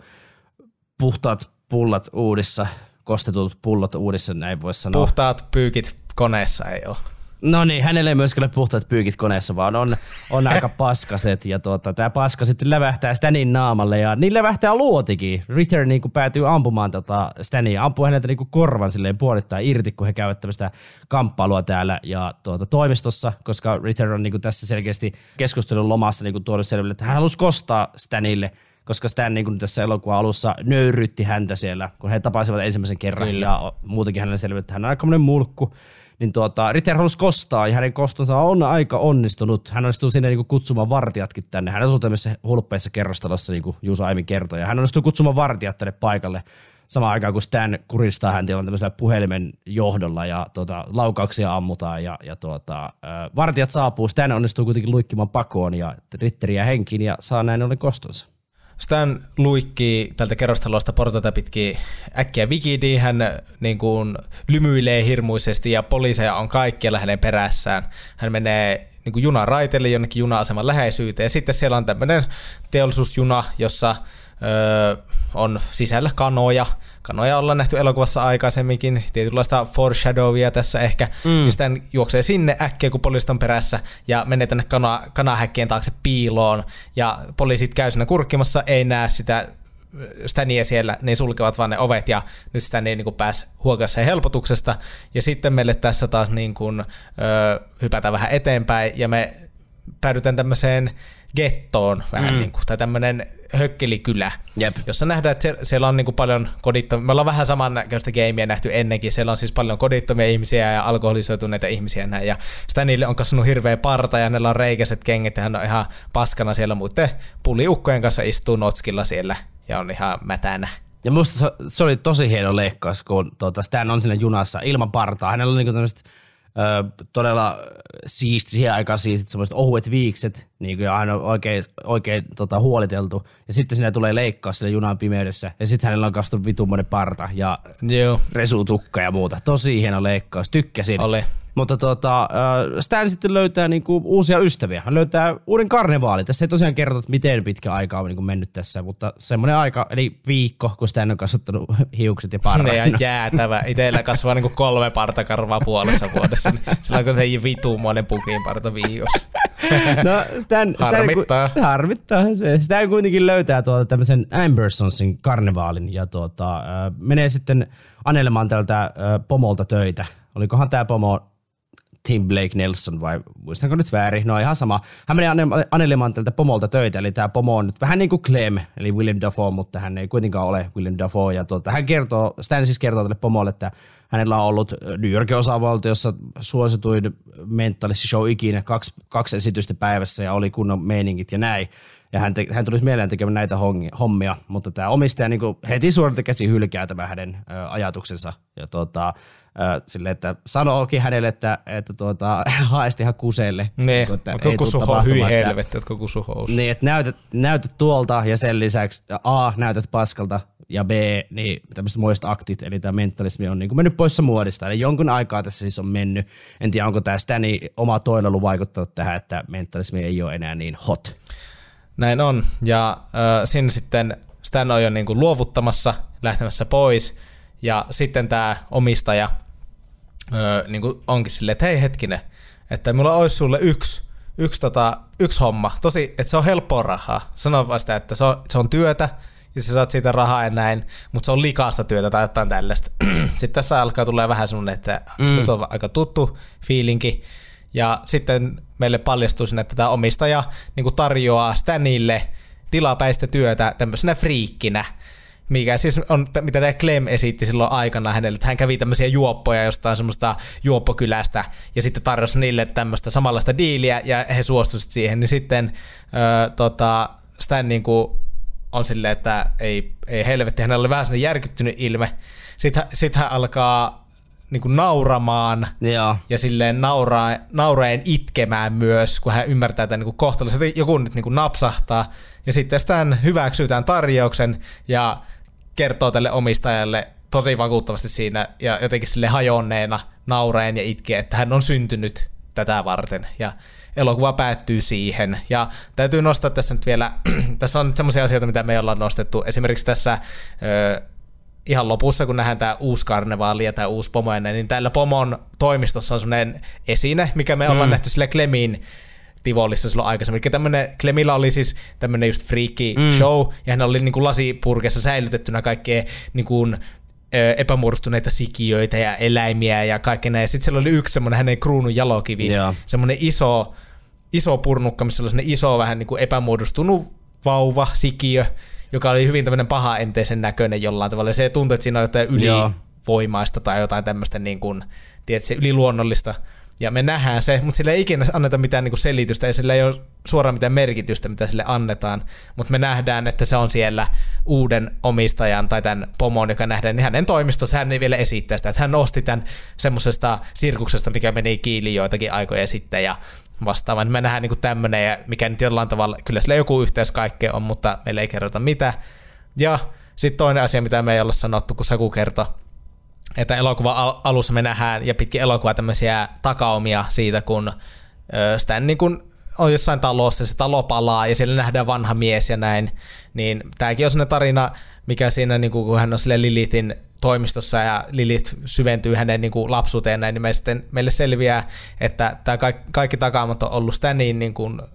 puhtaat pullat uudissa, kostetut pullot uudissa, näin voisi sanoa. Puhtaat pyykit koneessa ei ole. No niin, hänellä ei myöskään ole puhtaat pyykit koneessa, vaan on, on aika paskaset. Ja tuota, tämä paska sitten lävähtää Stanin naamalle ja niin lävähtää luotikin. Ritter niin kuin päätyy ampumaan tota Stania, ampuu häneltä niin kuin korvan silleen puolittain irti, kun he käyvät tämmöistä kamppailua täällä ja tuota, toimistossa, koska Ritter on niin kuin tässä selkeästi keskustelun lomassa niin kuin tuonut selville, että hän halusi kostaa Stanille koska Stan niin kuin tässä elokuvan alussa nöyrytti häntä siellä, kun he tapasivat ensimmäisen kerran Kyllä. ja muutenkin hänelle selville, että hän on aikamoinen mulkku. Niin tuota, Ritter halusi kostaa ja hänen kostonsa on aika onnistunut. Hän onnistuu sinne niin kuin kutsumaan vartijatkin tänne. Hän asuu tämmöisessä hulppeissa kerrostalossa, niin kuin Juuso aiemmin kertoi. Ja hän onnistuu kutsumaan vartijat tänne paikalle samaan aikaan, kun Stan kuristaa häntä jollain tämmöisellä puhelimen johdolla ja tuota, laukauksia ammutaan ja, ja tuota, vartijat saapuu. Stan onnistuu kuitenkin luikkimaan pakoon ja Ritteriä henkiin ja saa näin ollen kostonsa. Stan luikkii tältä kerrostalosta portaita pitkin äkkiä Wikidiin. Hän niin kuin, lymyilee hirmuisesti ja poliiseja on kaikkialla hänen perässään. Hän menee niin kuin junaraiteelle jonnekin juna-aseman läheisyyteen. Ja sitten siellä on tämmöinen teollisuusjuna, jossa öö, on sisällä kanoja. Kanoja ollaan nähty elokuvassa aikaisemminkin, tietynlaista foreshadowia tässä ehkä. Mm. Niin sitten juoksee sinne äkkiä, kun poliisit on perässä, ja menee tänne kana, kanahäkkien taakse piiloon, ja poliisit käy siinä kurkkimassa, ei näe sitä Stania siellä, niin sulkevat vaan ne ovet ja nyt Stan ei niin pääsi huokassa helpotuksesta. Ja sitten meille tässä taas niin kuin, ö, hypätään vähän eteenpäin ja me päädytään tämmöiseen gettoon vähän mm. niin kuin, tai tämmöinen hökkelikylä, Jep. jossa nähdään, että siellä on niin kuin paljon kodittomia, me ollaan vähän samannäköistä gameia nähty ennenkin, siellä on siis paljon kodittomia ihmisiä ja alkoholisoituneita ihmisiä ja näin, ja Stanille on kasvanut hirveä parta ja hänellä on reikäiset kengät ja hän on ihan paskana siellä muiden puliukkojen kanssa istuu notskilla siellä ja on ihan mätänä. Ja musta se, se oli tosi hieno leikkaus, kun tuota, Stan on siinä junassa ilman partaa. Hänellä on niinku tämmöiset ö, todella siisti, siihen aikaan siistit semmoiset ohuet viikset, niin hän on oikein, oikein tota, huoliteltu. Ja sitten sinne tulee leikkaus sille junan pimeydessä, ja sitten hänellä on kastunut vitummoinen parta ja Joo. resutukka ja muuta. Tosi hieno leikkaus, tykkäsin. Oli. Mutta tota, Stan sitten löytää niinku uusia ystäviä. Hän löytää uuden karnevaalin. Tässä ei tosiaan kerrota, että miten pitkä aika on niinku mennyt tässä, mutta semmoinen aika, eli viikko, kun Stan on kasvattanut hiukset ja parrat. Ne on jäätävä. Itellä kasvaa niinku kolme partakarvaa puolessa vuodessa. Sillä on se vituumoinen pukin parta viikossa. No, Stan, Harmittaa. Stan, harmittaa se. Stan kuitenkin löytää tuolta tämmöisen Ambersonsin karnevaalin ja tuota, menee sitten anelemaan tältä pomolta töitä. Olikohan tämä pomo Tim Blake Nelson vai muistanko nyt väärin? No ihan sama. Hän anelemaan tältä pomolta töitä, eli tämä pomo on nyt vähän niin kuin Clem, eli William Dafoe, mutta hän ei kuitenkaan ole William Dafoe. Ja tuota, hän kertoo, Stan siis kertoo tälle pomolle, että hänellä on ollut New Yorkin osavaltiossa suosituin mentalist-show ikinä, kaksi, kaksi esitystä päivässä ja oli kunnon meiningit ja näin. Ja hän, te, hän tulisi mieleen tekemään näitä hommia, mutta tämä omistaja niin heti suorilta käsi hylkää tämän hänen ö, ajatuksensa. Ja tuota, sille, että sanookin hänelle, että, että tuota, haesti ihan kuseelle. Niin, että mutta kusuho, tapahtumaan, hyi että- helvetti, jotka kusuhous. niin, että näytät, näytät tuolta ja sen lisäksi A, näytät paskalta ja B, niin tämmöiset muista aktit, eli tämä mentalismi on niin kuin mennyt poissa muodista. Eli jonkun aikaa tässä siis on mennyt. En tiedä, onko tämä Stani oma toiloilu vaikuttanut tähän, että mentalismi ei ole enää niin hot. Näin on. Ja äh, siinä sitten Stan on jo niin kuin luovuttamassa, lähtemässä pois. Ja sitten tämä omistaja äh, niin kuin onkin silleen, että hei hetkinen, että mulla olisi sulle yksi, yksi, tota, yksi homma. Tosi, että se on helppoa rahaa. Sano vaan sitä, että se on, se on työtä, ja sä saat siitä rahaa ja näin, mutta se on likaista työtä tai jotain tällaista. sitten tässä alkaa tulla vähän semmoinen, että mm. nyt on aika tuttu fiilinki. Ja sitten meille paljastuu sinne, että tämä omistaja niin tarjoaa Stanille tilapäistä työtä tämmöisenä friikkinä, mikä siis on, mitä tämä Clem esitti silloin aikana hänelle, että hän kävi tämmöisiä juoppoja jostain semmoista juoppokylästä ja sitten tarjosi niille tämmöistä samanlaista diiliä ja he suostuivat siihen, niin sitten öö, tota, Stan niin kuin on silleen, että ei, ei helvetti, hänellä oli vähän sellainen järkyttynyt ilme. Sitten, sitten hän alkaa niin kuin nauramaan Joo. ja silleen nauraa, nauraen itkemään myös, kun hän ymmärtää tämän niin kohtalon. Sitten joku nyt niin kuin napsahtaa ja sitten Stan hyväksyy tämän tarjouksen ja kertoo tälle omistajalle tosi vakuuttavasti siinä ja jotenkin sille hajonneena nauraen ja itkee, että hän on syntynyt tätä varten ja elokuva päättyy siihen. Ja täytyy nostaa tässä nyt vielä, tässä on nyt semmoisia asioita, mitä me ollaan nostettu. Esimerkiksi tässä ö, ihan lopussa, kun nähdään tämä uusi karnevaali ja tämä uusi pomo ennen, niin täällä pomon toimistossa on semmoinen esine, mikä me ollaan nähty sille Klemin Tivolissa silloin aikaisemmin. Eli tämmönen, Clemilla oli siis tämmöinen just freaky mm. show, ja hän oli niinku lasipurkessa säilytettynä kaikkea niinku, ö, epämuodostuneita sikiöitä ja eläimiä ja kaikkea näin. Ja sitten siellä oli yksi semmoinen hänen kruunun jalokivi, Joo. semmoinen iso, iso purnukka, missä oli iso vähän niinku epämuodostunut vauva, sikiö, joka oli hyvin tämmöinen paha enteisen näköinen jollain tavalla. Ja se tuntui, että siinä oli jotain ylivoimaista tai jotain tämmöistä niin kuin, tiedätkö, yliluonnollista. Ja me nähdään se, mutta sille ei ikinä anneta mitään niin kuin selitystä ja sillä ei ole suoraan mitään merkitystä, mitä sille annetaan. Mutta me nähdään, että se on siellä uuden omistajan tai tämän pomon, joka nähdään, niin hänen toimistossa hän ei vielä esittää sitä, että hän osti tämän semmoisesta sirkuksesta, mikä meni kiiliin joitakin aikoja sitten ja vastaavaan. Me nähdään niin tämmöinen, ja mikä nyt jollain tavalla, kyllä sillä joku yhteys kaikkeen on, mutta meille ei kerrota mitä. Ja sitten toinen asia, mitä me ei olla sanottu, kun Saku kertoi, että elokuva al- alussa me nähdään, ja pitkin elokuvaa tämmöisiä takaumia siitä, kun Stan niin kun on jossain talossa, se talo palaa, ja siellä nähdään vanha mies ja näin, niin tämäkin on sellainen tarina, mikä siinä, niin kun hän on sille Lilithin toimistossa ja Lilith syventyy hänen niin kuin lapsuuteen näin, niin me sitten, meille selviää, että tämä kaikki, kaikki takaamat on ollut Stanin niin kuin, ö,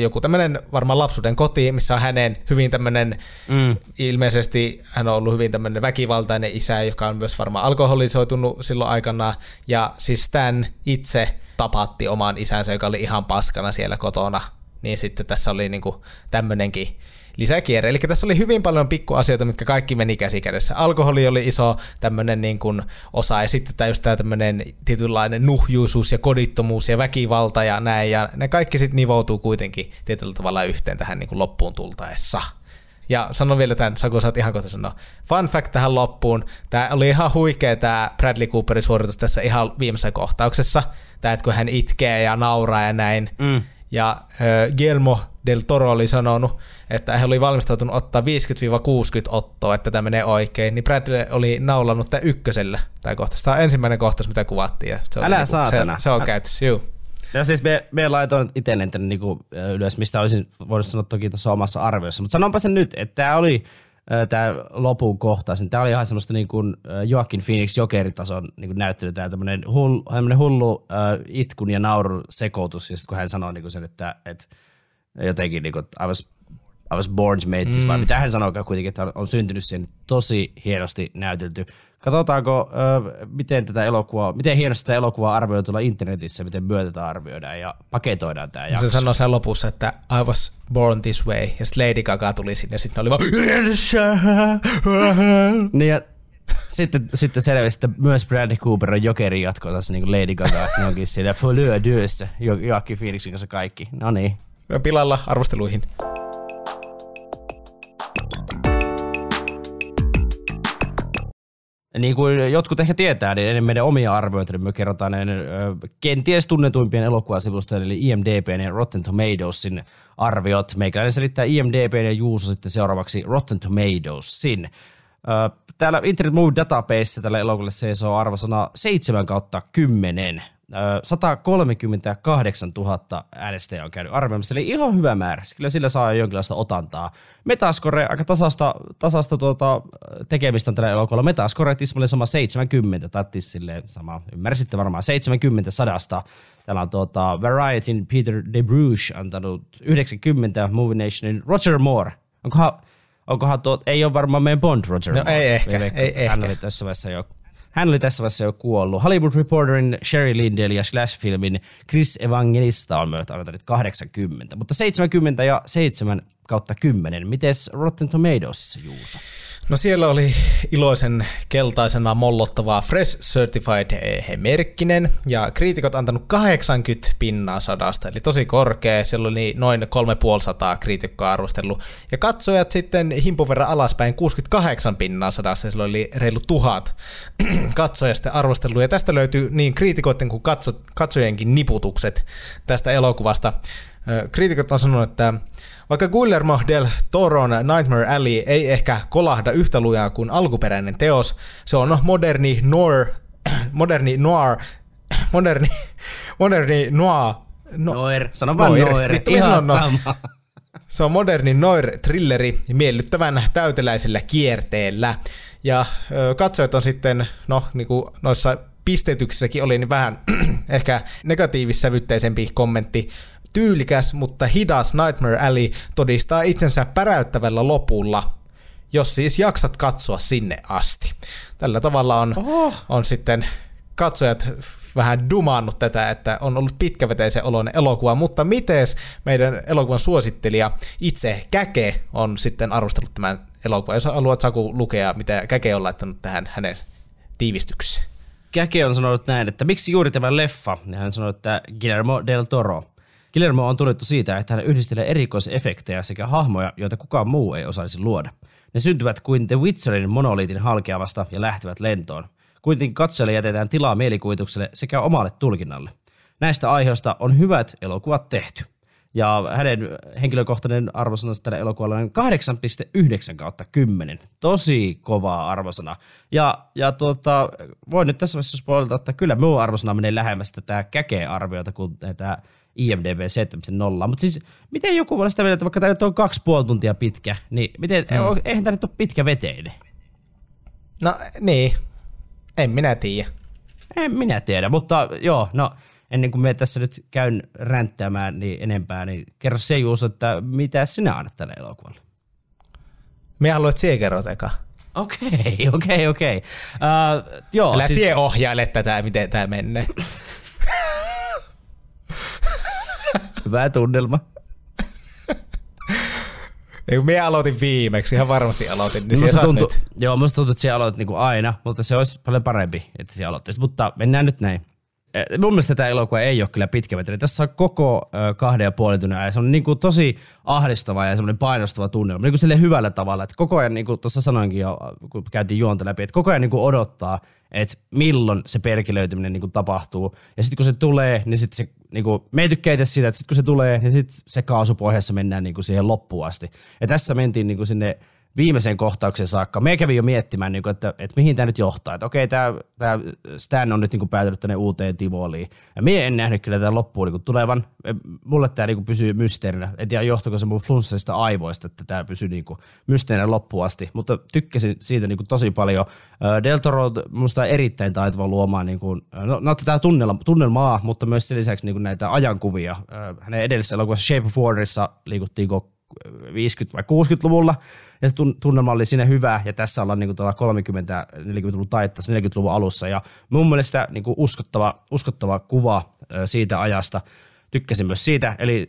joku tämmöinen varmaan lapsuuden koti, missä on hänen hyvin tämmöinen, mm. ilmeisesti hän on ollut hyvin tämmöinen väkivaltainen isä, joka on myös varmaan alkoholisoitunut silloin aikana, ja siis Stan itse tapatti oman isänsä, joka oli ihan paskana siellä kotona, niin sitten tässä oli niinku tämmöinenkin lisäkierre. Eli tässä oli hyvin paljon pikkuasioita, mitkä kaikki meni käsikädessä. Alkoholi oli iso tämmöinen niin kuin osa, ja sitten tämä just tämä tämmöinen tietynlainen nuhjuisuus ja kodittomuus ja väkivalta ja näin, ja ne kaikki sitten nivoutuu kuitenkin tietyllä tavalla yhteen tähän niin kuin loppuun tultaessa. Ja sanon vielä tämän, Saku, sä oot ihan kohta sanoa. Fun fact tähän loppuun. Tämä oli ihan huikea tämä Bradley Cooperin suoritus tässä ihan viimeisessä kohtauksessa. Tämä, että kun hän itkee ja nauraa ja näin. Mm. Ja äh, Guillermo del Toro oli sanonut, että he oli valmistautunut ottaa 50-60 ottoa, että tämä menee oikein, niin Bradley oli naulannut tämä ykkösellä tämä kohtaus. Tämä on ensimmäinen kohtaus, mitä kuvattiin. Ja se on Älä niinku- saatana. Se, se on käytössä, juu. Ja siis me, me laitoin itselleen tänne niinku ylös, mistä olisin voinut sanoa toki tuossa omassa arviossa. Mutta sanonpa sen nyt, että tämä oli tämä lopun kohtaus, tämä oli ihan semmoista niin kuin Joaquin Phoenix jokeritason niin kuin näyttely, tämä tämmöinen hullu, hullu äh, itkun ja naurun sekoitus, ja sitten kun hän sanoi niin kuin sen, että, että jotenkin niin kuin, I was, I was born to make this, mm. vai mitä hän sanoi kuitenkin, että on, on syntynyt siihen tosi hienosti näytelty. Katsotaanko, äh, miten tätä elokuvaa, miten hienosti tätä elokuvaa arvioidaan tuolla internetissä, miten myötä arvioidaan ja paketoidaan tämä jakso. Se sanoi sen lopussa, että I was born this way, ja sitten Lady Gaga tuli sinne, ja sitten oli vaan... Niin ja sitten, sitten selvisi, että myös Bradley Cooper on Jokerin jatkossa niin kuin Lady Gaga, ne onkin siellä Follow Dyössä, jo- Joaquin Phoenixin kanssa kaikki. No niin. No, pilalla arvosteluihin. Niin kuin jotkut ehkä tietää, niin ennen meidän omia arvioita, niin me kerrotaan ö, kenties tunnetuimpien elokuvasivustojen, eli IMDBn ja Rotten Tomatoesin arviot. Meikäläinen selittää IMDBn ja Juuso sitten seuraavaksi Rotten Tomatoesin. Täällä Internet Movie Database tällä elokuvalle seisoo arvosana 7 kautta 10. Ö, 138 000 äänestäjää on käynyt arvioimassa, eli ihan hyvä määrä. Kyllä sillä saa jonkinlaista otantaa. Metascore, aika tasasta, tasasta tuota, tekemistä on tällä elokuvalla. Metascore tismalleen sama 70, tai silleen sama, ymmärsitte varmaan, 70 sadasta. Täällä on tuota, Varietyn Peter De Bruges antanut 90, Movie Nationin Roger Moore. Onkohan, onkohan tuo, ei ole varmaan meidän Bond Roger No Moore. ei ehkä, ei että Hän ehkä. oli tässä vaiheessa jo hän oli tässä vaiheessa jo kuollut. Hollywood Reporterin Sherry Lindell ja Slash-filmin Chris Evangelista on myös antanut 80, mutta 70 ja 7 kautta 10. Mites Rotten Tomatoesissa, Juuso? No siellä oli iloisen keltaisena mollottavaa Fresh Certified eh, merkkinen ja kriitikot antanut 80 pinnaa sadasta, eli tosi korkea. Siellä oli noin 350 kriitikkoa arvostellut ja katsojat sitten himpun verran alaspäin 68 pinnaa sadasta, siellä oli reilu tuhat katsojaa sitten arvostellut ja tästä löytyy niin kriitikoiden kuin katso, katsojienkin niputukset tästä elokuvasta. Kriitikot on sanonut, että vaikka Guillermo del Toron Nightmare Alley ei ehkä kolahda yhtä lujaa kuin alkuperäinen teos, se on moderni noir, moderni noir, moderni, moderni noir, no, Noir. Sano vaan noir. noir. Vittu, sanon no. Se on moderni noir-trilleri miellyttävän täyteläisellä kierteellä. Ja ö, katsojat on sitten, no niin kuin noissa pisteytyksissäkin oli, niin vähän ehkä negatiivissävytteisempi kommentti. Tyylikäs, mutta hidas Nightmare Alley todistaa itsensä päräyttävällä lopulla, jos siis jaksat katsoa sinne asti. Tällä tavalla on, Oh. on sitten katsojat vähän dumannut tätä, että on ollut pitkäveteisen oloinen elokuva, mutta mites meidän elokuvan suosittelija itse Käke on sitten arvostellut tämän elokuvan. Jos haluat Saku lukea, mitä Käke on laittanut tähän hänen tiivistykseen. Käke on sanonut näin, että miksi juuri tämä leffa? Ja hän sanoi, että Guillermo del Toro. Guillermo on tunnettu siitä, että hän yhdistelee erikoisefektejä sekä hahmoja, joita kukaan muu ei osaisi luoda. Ne syntyvät kuin The Witcherin monoliitin halkeavasta ja lähtevät lentoon. Kuitenkin katsojalle jätetään tilaa mielikuvitukselle sekä omalle tulkinnalle. Näistä aiheista on hyvät elokuvat tehty. Ja hänen henkilökohtainen arvosanansa tällä elokuvalla on 8,9 kautta 10. Tosi kovaa arvosana. Ja, ja tuota, voin nyt tässä vaiheessa spoilata, että kyllä minun arvosana menee lähemmäs tätä käkeä-arviota kuin tämä IMDB 7.0. Mutta siis miten joku voi sitä mieltä, että vaikka tämä nyt on kaksi puoli tuntia pitkä, niin miten, mm. eihän tämä nyt ole pitkä veteinen? No niin, en minä tiedä. En minä tiedä, mutta joo, no ennen kuin me tässä nyt käyn ränttämään niin enempää, niin kerro se Juuso, että mitä sinä annat tälle elokuvalle? Minä haluan, että sie kerrot eka. Okei, okei, okei. Uh, joo, Älä siis, ohjaile tätä, miten tämä menee. hyvä tunnelma. Ei, kun minä aloitin viimeksi, ihan varmasti aloitin, niin Musta saat tuntuu, nyt. joo, musta tuntuu, että sinä aloitit niinku aina, mutta se olisi paljon parempi, että sinä aloittaisit. Mutta mennään nyt näin. Eh, mun mielestä tämä elokuva ei ole kyllä pitkä veteli. Tässä on koko kahden ja puolen tunnin ajan. Se on niin kuin tosi ahdistava ja semmoinen painostava tunnelma. Niin kuin silleen hyvällä tavalla. Että koko ajan, niin kuin tuossa sanoinkin jo, kun käytiin juonta läpi, että koko ajan niin kuin odottaa, että milloin se perkilöityminen niin kuin tapahtuu. Ja sitten kun se tulee, niin sitten se niin kuin, me ei tykkää siitä, että sitten kun se tulee, niin sitten se kaasupohjassa mennään niin kuin siihen loppuun asti. Ja tässä mentiin niin kuin sinne viimeiseen kohtaukseen saakka. Me kävin jo miettimään, niin kuin, että, että, mihin tämä nyt johtaa. Että okei, tämä, tämä Stan on nyt niin kuin päätynyt tänne uuteen Tivoliin. Ja minä en nähnyt kyllä tätä loppuun niin kuin tulevan. Mulle tämä niin kuin pysyy mysteerinä. En tiedä, johtuiko se mun flunssista aivoista, että tämä pysyy niin kuin mysteerinä loppuun asti. Mutta tykkäsin siitä niin kuin tosi paljon. Del Toro on minusta erittäin taitava luomaan niin kuin, no, no tämä tunnelma, tunnelmaa, mutta myös sen lisäksi niin kuin näitä ajankuvia. Hänen edellisessä elokuvassa Shape of Waterissa liikuttiin 50- vai 60-luvulla, ja tunnelma oli siinä hyvä, ja tässä ollaan niin tuolla 30-40-luvun taitteessa, 40-luvun alussa, ja mun mielestä niin kuin uskottava, uskottava kuva siitä ajasta, tykkäsin myös siitä, eli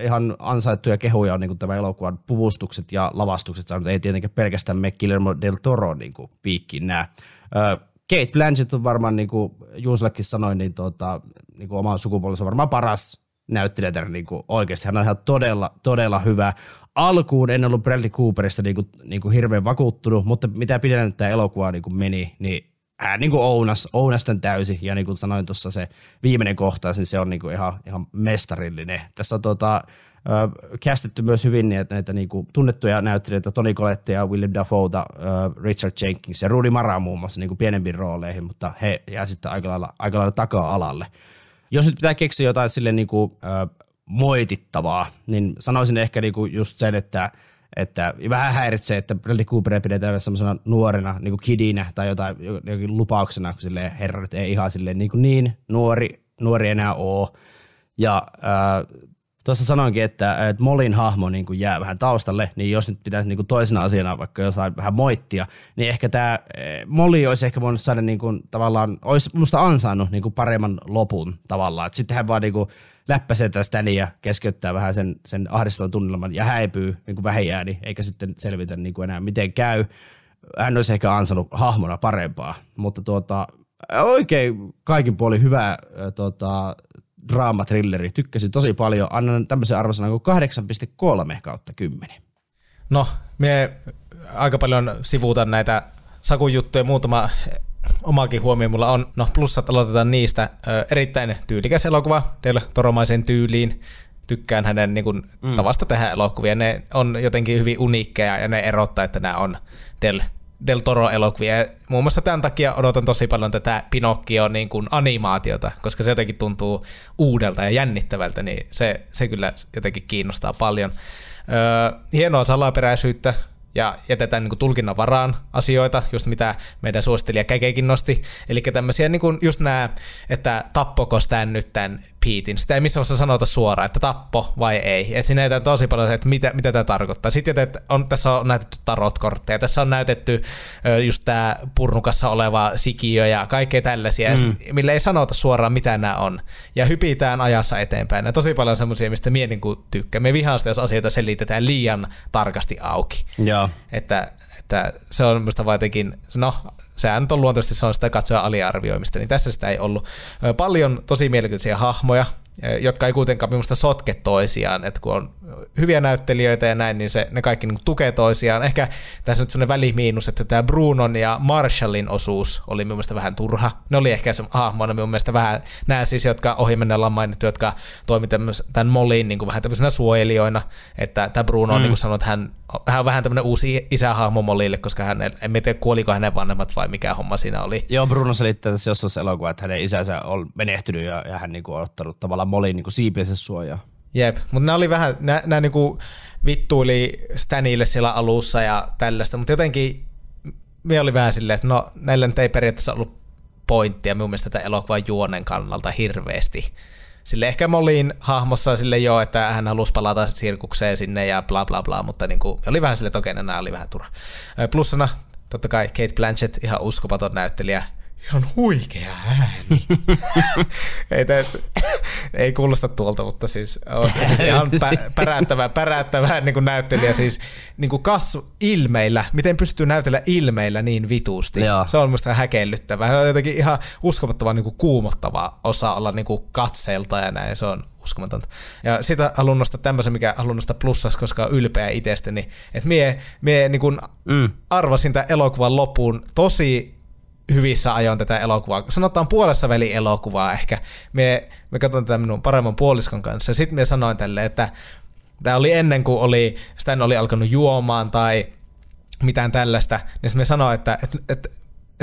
ihan ansaittuja kehuja on niin kuin tämä elokuvan puvustukset ja lavastukset saanut, ei tietenkään pelkästään me Guillermo del Toro niin kuin piikkiin nämä. Kate Blanchett on varmaan, niin kuin Juusellekin sanoin, niin, tuota, niin kuin oman sukupuolensa varmaan paras näyttelijä niin kuin oikeasti. Hän on ihan todella, todella hyvä. Alkuun en ollut Bradley Cooperista niin kuin, niin kuin hirveän vakuuttunut, mutta mitä pidemmän tämä elokuva niin kuin meni, niin hän niin kuin ounas, ounas tämän täysin. Ja niin kuin sanoin tuossa se viimeinen kohtaus, niin se on niin kuin ihan, ihan mestarillinen. Tässä on tuota, kästetty myös hyvin näitä, näitä niin kuin tunnettuja näyttelijöitä, Tony Collette ja William Dafoe, Richard Jenkins ja Rudy Mara muun muassa niin kuin pienempiin rooleihin, mutta he jää sitten aika lailla, aika lailla taka-alalle. Jos nyt pitää keksiä jotain sille niin kuin, äh, moitittavaa, niin sanoisin ehkä niin kuin just sen, että että vähän häiritsee, että Bradley Cooperia pidetään semmoisena nuorena, niin kuin kidinä tai jotain jokin lupauksena, kun silleen herra nyt ei ihan silleen niin, kuin niin nuori, nuori enää oo. Ja äh, tuossa sanoinkin, että, että Molin hahmo niin kuin jää vähän taustalle, niin jos nyt pitäisi niin kuin toisena asiana vaikka jotain vähän moittia, niin ehkä tämä eh, Moli olisi ehkä voinut saada niin kuin, tavallaan, olisi musta ansainnut niin kuin paremman lopun tavallaan. Sitten hän vaan niin kuin läppäsee tästä ja keskeyttää vähän sen, sen ahdistavan tunnelman ja häipyy niin kuin vähijääni, eikä sitten selvitä niin kuin enää miten käy. Hän olisi ehkä ansainnut hahmona parempaa, mutta tuota, oikein kaikin puolin hyvä tuota, draamatrilleri. Tykkäsin tosi paljon. Annan tämmöisen arvosanan kuin 8,3 kautta 10. No, me aika paljon sivuutan näitä sakujuttuja. Muutama omakin huomio mulla on. No, plussat aloitetaan niistä. Ö, erittäin tyylikäs elokuva Del Toromaisen tyyliin. Tykkään hänen niin kuin, mm. tavasta tehdä elokuvia. Ne on jotenkin hyvin uniikkeja ja ne erottaa, että nämä on Del Del Toro-elokuvia. muun muassa tämän takia odotan tosi paljon tätä Pinocchio niin kuin animaatiota, koska se jotenkin tuntuu uudelta ja jännittävältä, niin se, se kyllä jotenkin kiinnostaa paljon. Öö, hienoa salaperäisyyttä, ja jätetään niin kuin tulkinnan varaan asioita, just mitä meidän suosittelija Käkekin nosti. Eli tämmöisiä niin kuin just nämä, että tappoko tämän nyt tämän Petein. Sitä ei missään vaiheessa sanota suoraan, että tappo vai ei. Et siinä ei tosi paljon että mitä, mitä tämä tarkoittaa. Sitten että on, tässä on näytetty tarotkortteja, tässä on näytetty just tämä purnukassa oleva sikiö ja kaikkea tällaisia, mm. millä ei sanota suoraan, mitä nämä on. Ja hypitään ajassa eteenpäin. Ja tosi paljon semmoisia, mistä mie niin tykkään. Me vihaan sitä, jos asioita selitetään liian tarkasti auki. Joo. Että, että se on minusta vaan jotenkin, no sehän nyt on luontaisesti se on sitä katsoja aliarvioimista, niin tässä sitä ei ollut. Paljon tosi mielenkiintoisia hahmoja, jotka ei kuitenkaan minusta sotke toisiaan, että kun on hyviä näyttelijöitä ja näin, niin se, ne kaikki niin tukee toisiaan. Ehkä tässä nyt sellainen välimiinus, että tämä Brunon ja Marshallin osuus oli minun mielestä vähän turha. Ne oli ehkä se hahmona minun mielestä vähän, nämä siis, jotka ohimenneellä on mainittu, jotka toimivat tämän Molin niin kuin vähän tämmöisenä suojelijoina, että tämä Bruno on mm. niin kuin sanonut, että hän, hän on vähän tämmöinen uusi isähahmo Molille, koska hän, en tiedä kuoliko hänen vanhemmat vai mikä homma siinä oli. Joo, Bruno selittää tässä jossain elokuva, että hänen isänsä on menehtynyt ja, ja hän niin kuin on ottanut tavallaan Molin niin siipiensä suojaa. Jep, mutta nämä oli vähän, nämä, nämä niinku vittuili Stanille siellä alussa ja tällaista, mutta jotenkin me oli vähän silleen, että no näillä nyt ei periaatteessa ollut pointtia minun mielestä tätä elokuvan juonen kannalta hirveästi. Sille ehkä Molin hahmossa sille jo, että hän halusi palata sirkukseen sinne ja bla bla bla, mutta niin kuin, oli vähän sille, että okei, nämä oli vähän turha. Plussana totta kai Kate Blanchett, ihan uskomaton näyttelijä, ihan huikea ääni. ei, te, ei kuulosta tuolta, mutta siis, on, siis ihan pä, päräyttävää, päräyttävää niin kuin näyttelijä siis niin kuin kasv, ilmeillä, miten pystyy näytellä ilmeillä niin vitusti. Joo. Se on musta häkellyttävää. Se on jotenkin ihan uskomattoman niin kuin kuumottava osa olla niin kuin katseelta ja näin. Se on uskomatonta. Ja sitä haluan nostaa tämmöisen, mikä haluan nostaa plussas, koska on ylpeä itsestäni. Että mie, mie niin kuin Mm. arvasin tämän elokuvan loppuun tosi hyvissä ajoin tätä elokuvaa. Sanotaan puolessa väli elokuvaa ehkä. Me, me katson tätä minun paremman puoliskon kanssa. Sitten me sanoin tälle, että tämä oli ennen kuin oli, Stan oli alkanut juomaan tai mitään tällaista, niin me sanoin, että, että että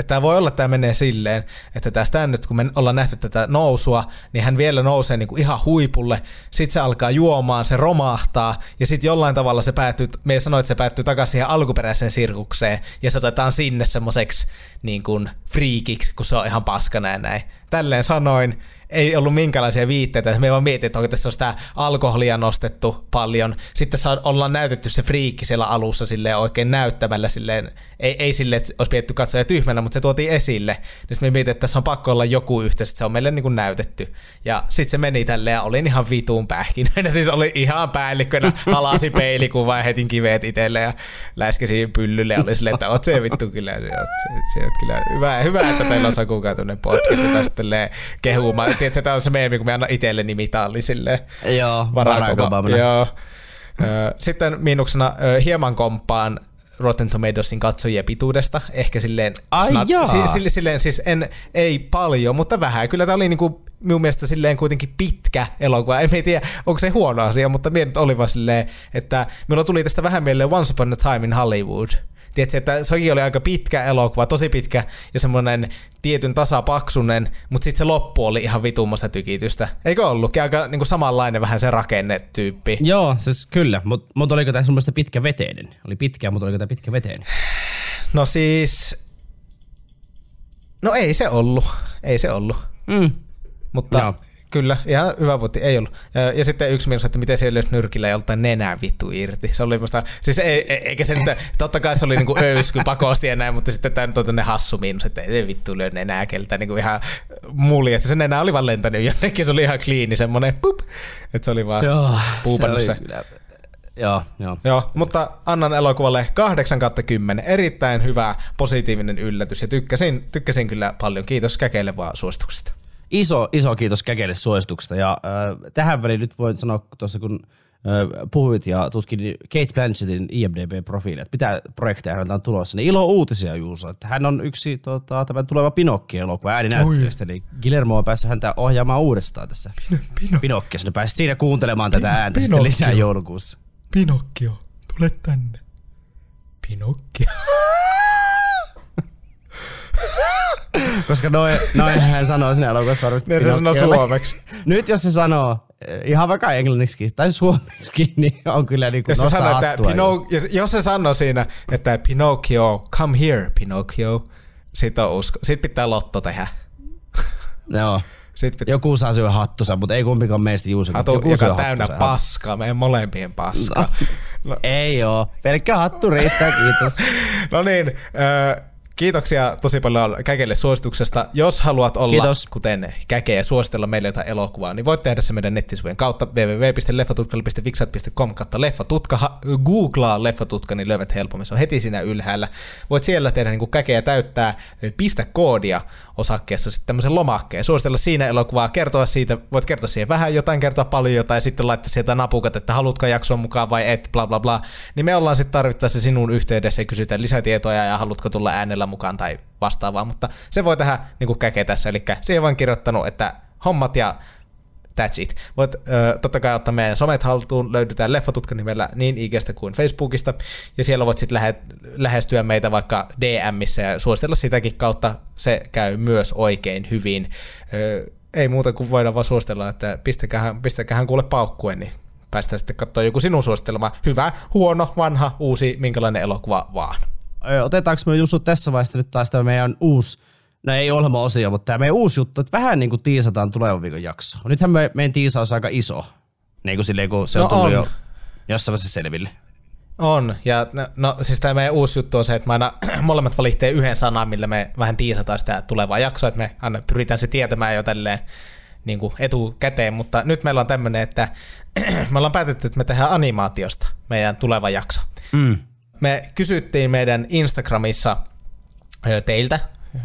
tämä voi olla, että tämä menee silleen, että tästä nyt, kun me ollaan nähty tätä nousua, niin hän vielä nousee niin kuin ihan huipulle, sitten se alkaa juomaan, se romahtaa, ja sitten jollain tavalla se päättyy, me sanoin, että se päättyy takaisin siihen alkuperäiseen sirkukseen, ja se otetaan sinne semmoiseksi niin kuin friikiksi, kun se on ihan paskana ja näin. Tälleen sanoin, ei ollut minkälaisia viitteitä, me vaan mietin, että onko tässä sitä alkoholia nostettu paljon. Sitten saa, ollaan näytetty se friikki siellä alussa silleen oikein näyttämällä silleen, ei, ei silleen, että olisi pidetty katsoja tyhmänä, mutta se tuotiin esille. Niin sitten me mietin, että tässä on pakko olla joku yhteys, että se on meille niin kuin näytetty. Ja sitten se meni tälleen ja olin ihan vituun pähkinöinä, siis oli ihan päällikkönä, halasi peilikuvaa ja hetin kiveet itselle ja läskesin pyllylle oli silleen, että oot se vittu kyllä. Se, se, se, kyllä hyvä, hyvä, että teillä on Saku tämmöinen podcast, ja tälleen kehumaan. Tiedätkö, tämä on se meemi, kun me annan itselleni mitalli silleen. Joo, Barack Obama. Joo. Sitten miinuksena hieman komppaan Rotten Tomatoesin katsojien pituudesta. Ehkä silleen, Ai jaa. si, sille, silleen siis en, ei paljon, mutta vähän. Kyllä tämä oli niinku minun mielestä silleen kuitenkin pitkä elokuva. En tiedä, onko se huono asia, mutta minä nyt oli vaan silleen, että minulla tuli tästä vähän mieleen Once Upon a Time in Hollywood. Tiedätkö, että sekin oli aika pitkä elokuva, tosi pitkä ja semmoinen tietyn tasapaksunen, mutta sitten se loppu oli ihan vitummassa tykitystä. Eikö ollutkin? Aika niin kuin samanlainen vähän se rakennetyyppi. Joo, siis kyllä, mutta mut oliko tämä semmoista pitkä veteinen? Oli pitkä, mutta oliko tämä pitkä veteinen? No siis... No ei se ollut. Ei se ollut. Mm. Mutta Joo. Kyllä, ihan hyvä putti, ei ollut. Ja, ja sitten yksi miinus, että miten siellä olisi nyrkillä joltain nenää vittu irti. Se oli musta, siis ei, ei, eikä se nyt, totta kai se oli niinku öysky pakosti ja näin, mutta sitten tämä nyt on tämmöinen hassu miinus, että ei vittu lyö nenää keltä niinku ihan muljesta. Se nenä oli vaan lentänyt jonnekin, se oli ihan kliini semmonen pup, että se oli vaan puupannut se. kyllä- Joo, joo. Joo, mutta annan elokuvalle 8 kautta 10. Erittäin hyvä, positiivinen yllätys ja tykkäsin, tykkäsin kyllä paljon. Kiitos Käkeille vaan suosituksesta. Iso, iso kiitos Käkeille suosituksesta. Ja äh, tähän väliin nyt voin sanoa tuossa, kun äh, puhuit ja tutkin niin Kate Blanchettin IMDb-profiilia, että mitä projekteja häneltä on tulossa, niin ilo uutisia Juuso, että hän on yksi tota, tämän tuleva Pinokki-elokuva ääninäyttelijästä, eli Guillermo on päässyt häntä ohjaamaan uudestaan tässä Pino, Pinokkia, sinne pääsit siinä kuuntelemaan tätä ääntä sitten Pinokkio. lisää joulukuussa. Pinokkio, tule tänne. Pinokkio. Koska noin, noin hän sanoo siinä elokuvassa varmasti Niin se sanoo suomeksi. Nyt jos se sanoo eh, ihan vaikka englanniksi tai suomeksi, niin on kyllä niin kuin Jos nostaa sanoo, että jos, jos se sanoo siinä, että Pinocchio, come here, Pinocchio, sit on usko. Sitten pitää lotto tehdä. Joo. Sitten pitää Joku saa syödä hattusa, mutta ei kumpikaan meistä juusa. hatu, joku joka on täynnä hattusa. paskaa, meidän molempien paskaa. No, Ei oo. Pelkkä hattu riittää, kiitos. no niin, ö, kiitoksia tosi paljon Käkeille suosituksesta. Jos haluat olla, Kiitos. kuten Käke, ja suositella meille jotain elokuvaa, niin voit tehdä se meidän nettisivujen kautta www.leffatutkali.fixat.com kautta leffatutka. Ha- Googlaa leffatutka, niin löydät helpommin. Se on heti siinä ylhäällä. Voit siellä tehdä niin kuin Käke ja täyttää ö, pistä koodia osakkeessa sitten tämmöisen lomakkeen. Suositella siinä elokuvaa, kertoa siitä, voit kertoa siihen vähän jotain, kertoa paljon jotain, ja sitten laittaa sieltä napukat, että haluatko jakson mukaan vai et, bla bla bla. Niin me ollaan sitten tarvittaessa sinun yhteydessä ja kysytään lisätietoja ja haluatko tulla äänellä mukaan tai vastaavaa, mutta se voi tehdä niin kuin käke tässä, eli siihen vaan kirjoittanut, että hommat ja That's it. Voit ö, totta kai ottaa meidän somet haltuun, löydetään Leffatutka nimellä niin IGstä kuin Facebookista, ja siellä voit sitten lähe, lähestyä meitä vaikka DMissä ja suositella sitäkin kautta, se käy myös oikein hyvin. Ö, ei muuta kuin voidaan vaan suositella, että pistäkähän, pistäkähän kuule paukkuen, niin päästään sitten katsoa joku sinun suosittelema hyvä, huono, vanha, uusi, minkälainen elokuva vaan. Otetaanko me Jussu tässä vaiheessa nyt taas tämä meidän uusi, no ei ohjelma-osio, mutta tämä meidän uusi juttu, että vähän niin kuin tiisataan tulevan viikon jakso. Nythän me, meidän tiisaus on aika iso, niin kuin silleen, kun se on No tullut on. jo jossain vaiheessa selville. On, ja no, no siis tämä meidän uusi juttu on se, että me aina molemmat valitsee yhden sanan, millä me vähän tiisataan sitä tulevaa jaksoa, että me aina pyritään se tietämään jo tälleen niin kuin etukäteen, mutta nyt meillä on tämmöinen, että me ollaan päätetty, että me tehdään animaatiosta meidän tuleva jakso. Mm. Me kysyttiin meidän Instagramissa teiltä,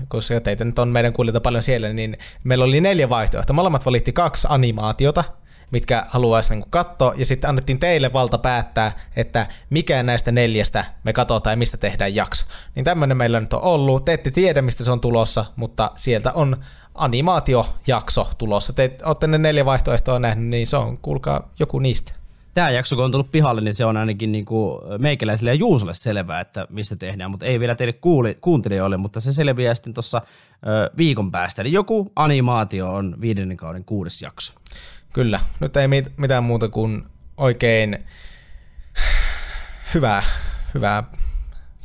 koska teitä nyt on meidän kuulijoita paljon siellä, niin meillä oli neljä vaihtoehtoa. Molemmat valitti kaksi animaatiota, mitkä haluaisi niin katsoa, ja sitten annettiin teille valta päättää, että mikä näistä neljästä me katsotaan ja mistä tehdään jakso. Niin tämmöinen meillä nyt on ollut. Te ette tiedä, mistä se on tulossa, mutta sieltä on animaatiojakso tulossa. Te olette ne neljä vaihtoehtoa nähnyt, niin se on, kuulkaa, joku niistä. Tämä jakso, kun on tullut pihalle, niin se on ainakin niinku meikäläiselle ja Juusolle selvää, että mistä tehdään, mutta ei vielä teille kuuli, kuuntelijoille, mutta se selviää sitten tuossa viikon päästä. Eli joku animaatio on viidennen kauden kuudes jakso. Kyllä, nyt ei mit- mitään muuta kuin oikein hyvää, hyvää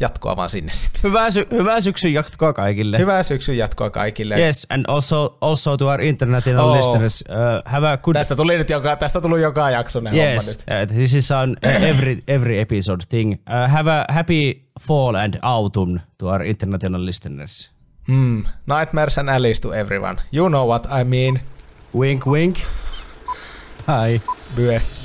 jatkoa vaan sinne sitten. Hyvää, sy- hyvää syksyn jatkoa kaikille. Hyvää syksyn jatkoa kaikille. Yes, and also, also to our international Oh. listeners, uh, have a good... Tästä tuli nyt joka, tästä tuli joka jakso ne homma Yes, nyt. uh, this is on uh, every, every episode thing. Uh, have a happy fall and autumn to our international listeners. Mm, nightmares and alleys to everyone. You know what I mean. Wink, wink. Bye. Bye.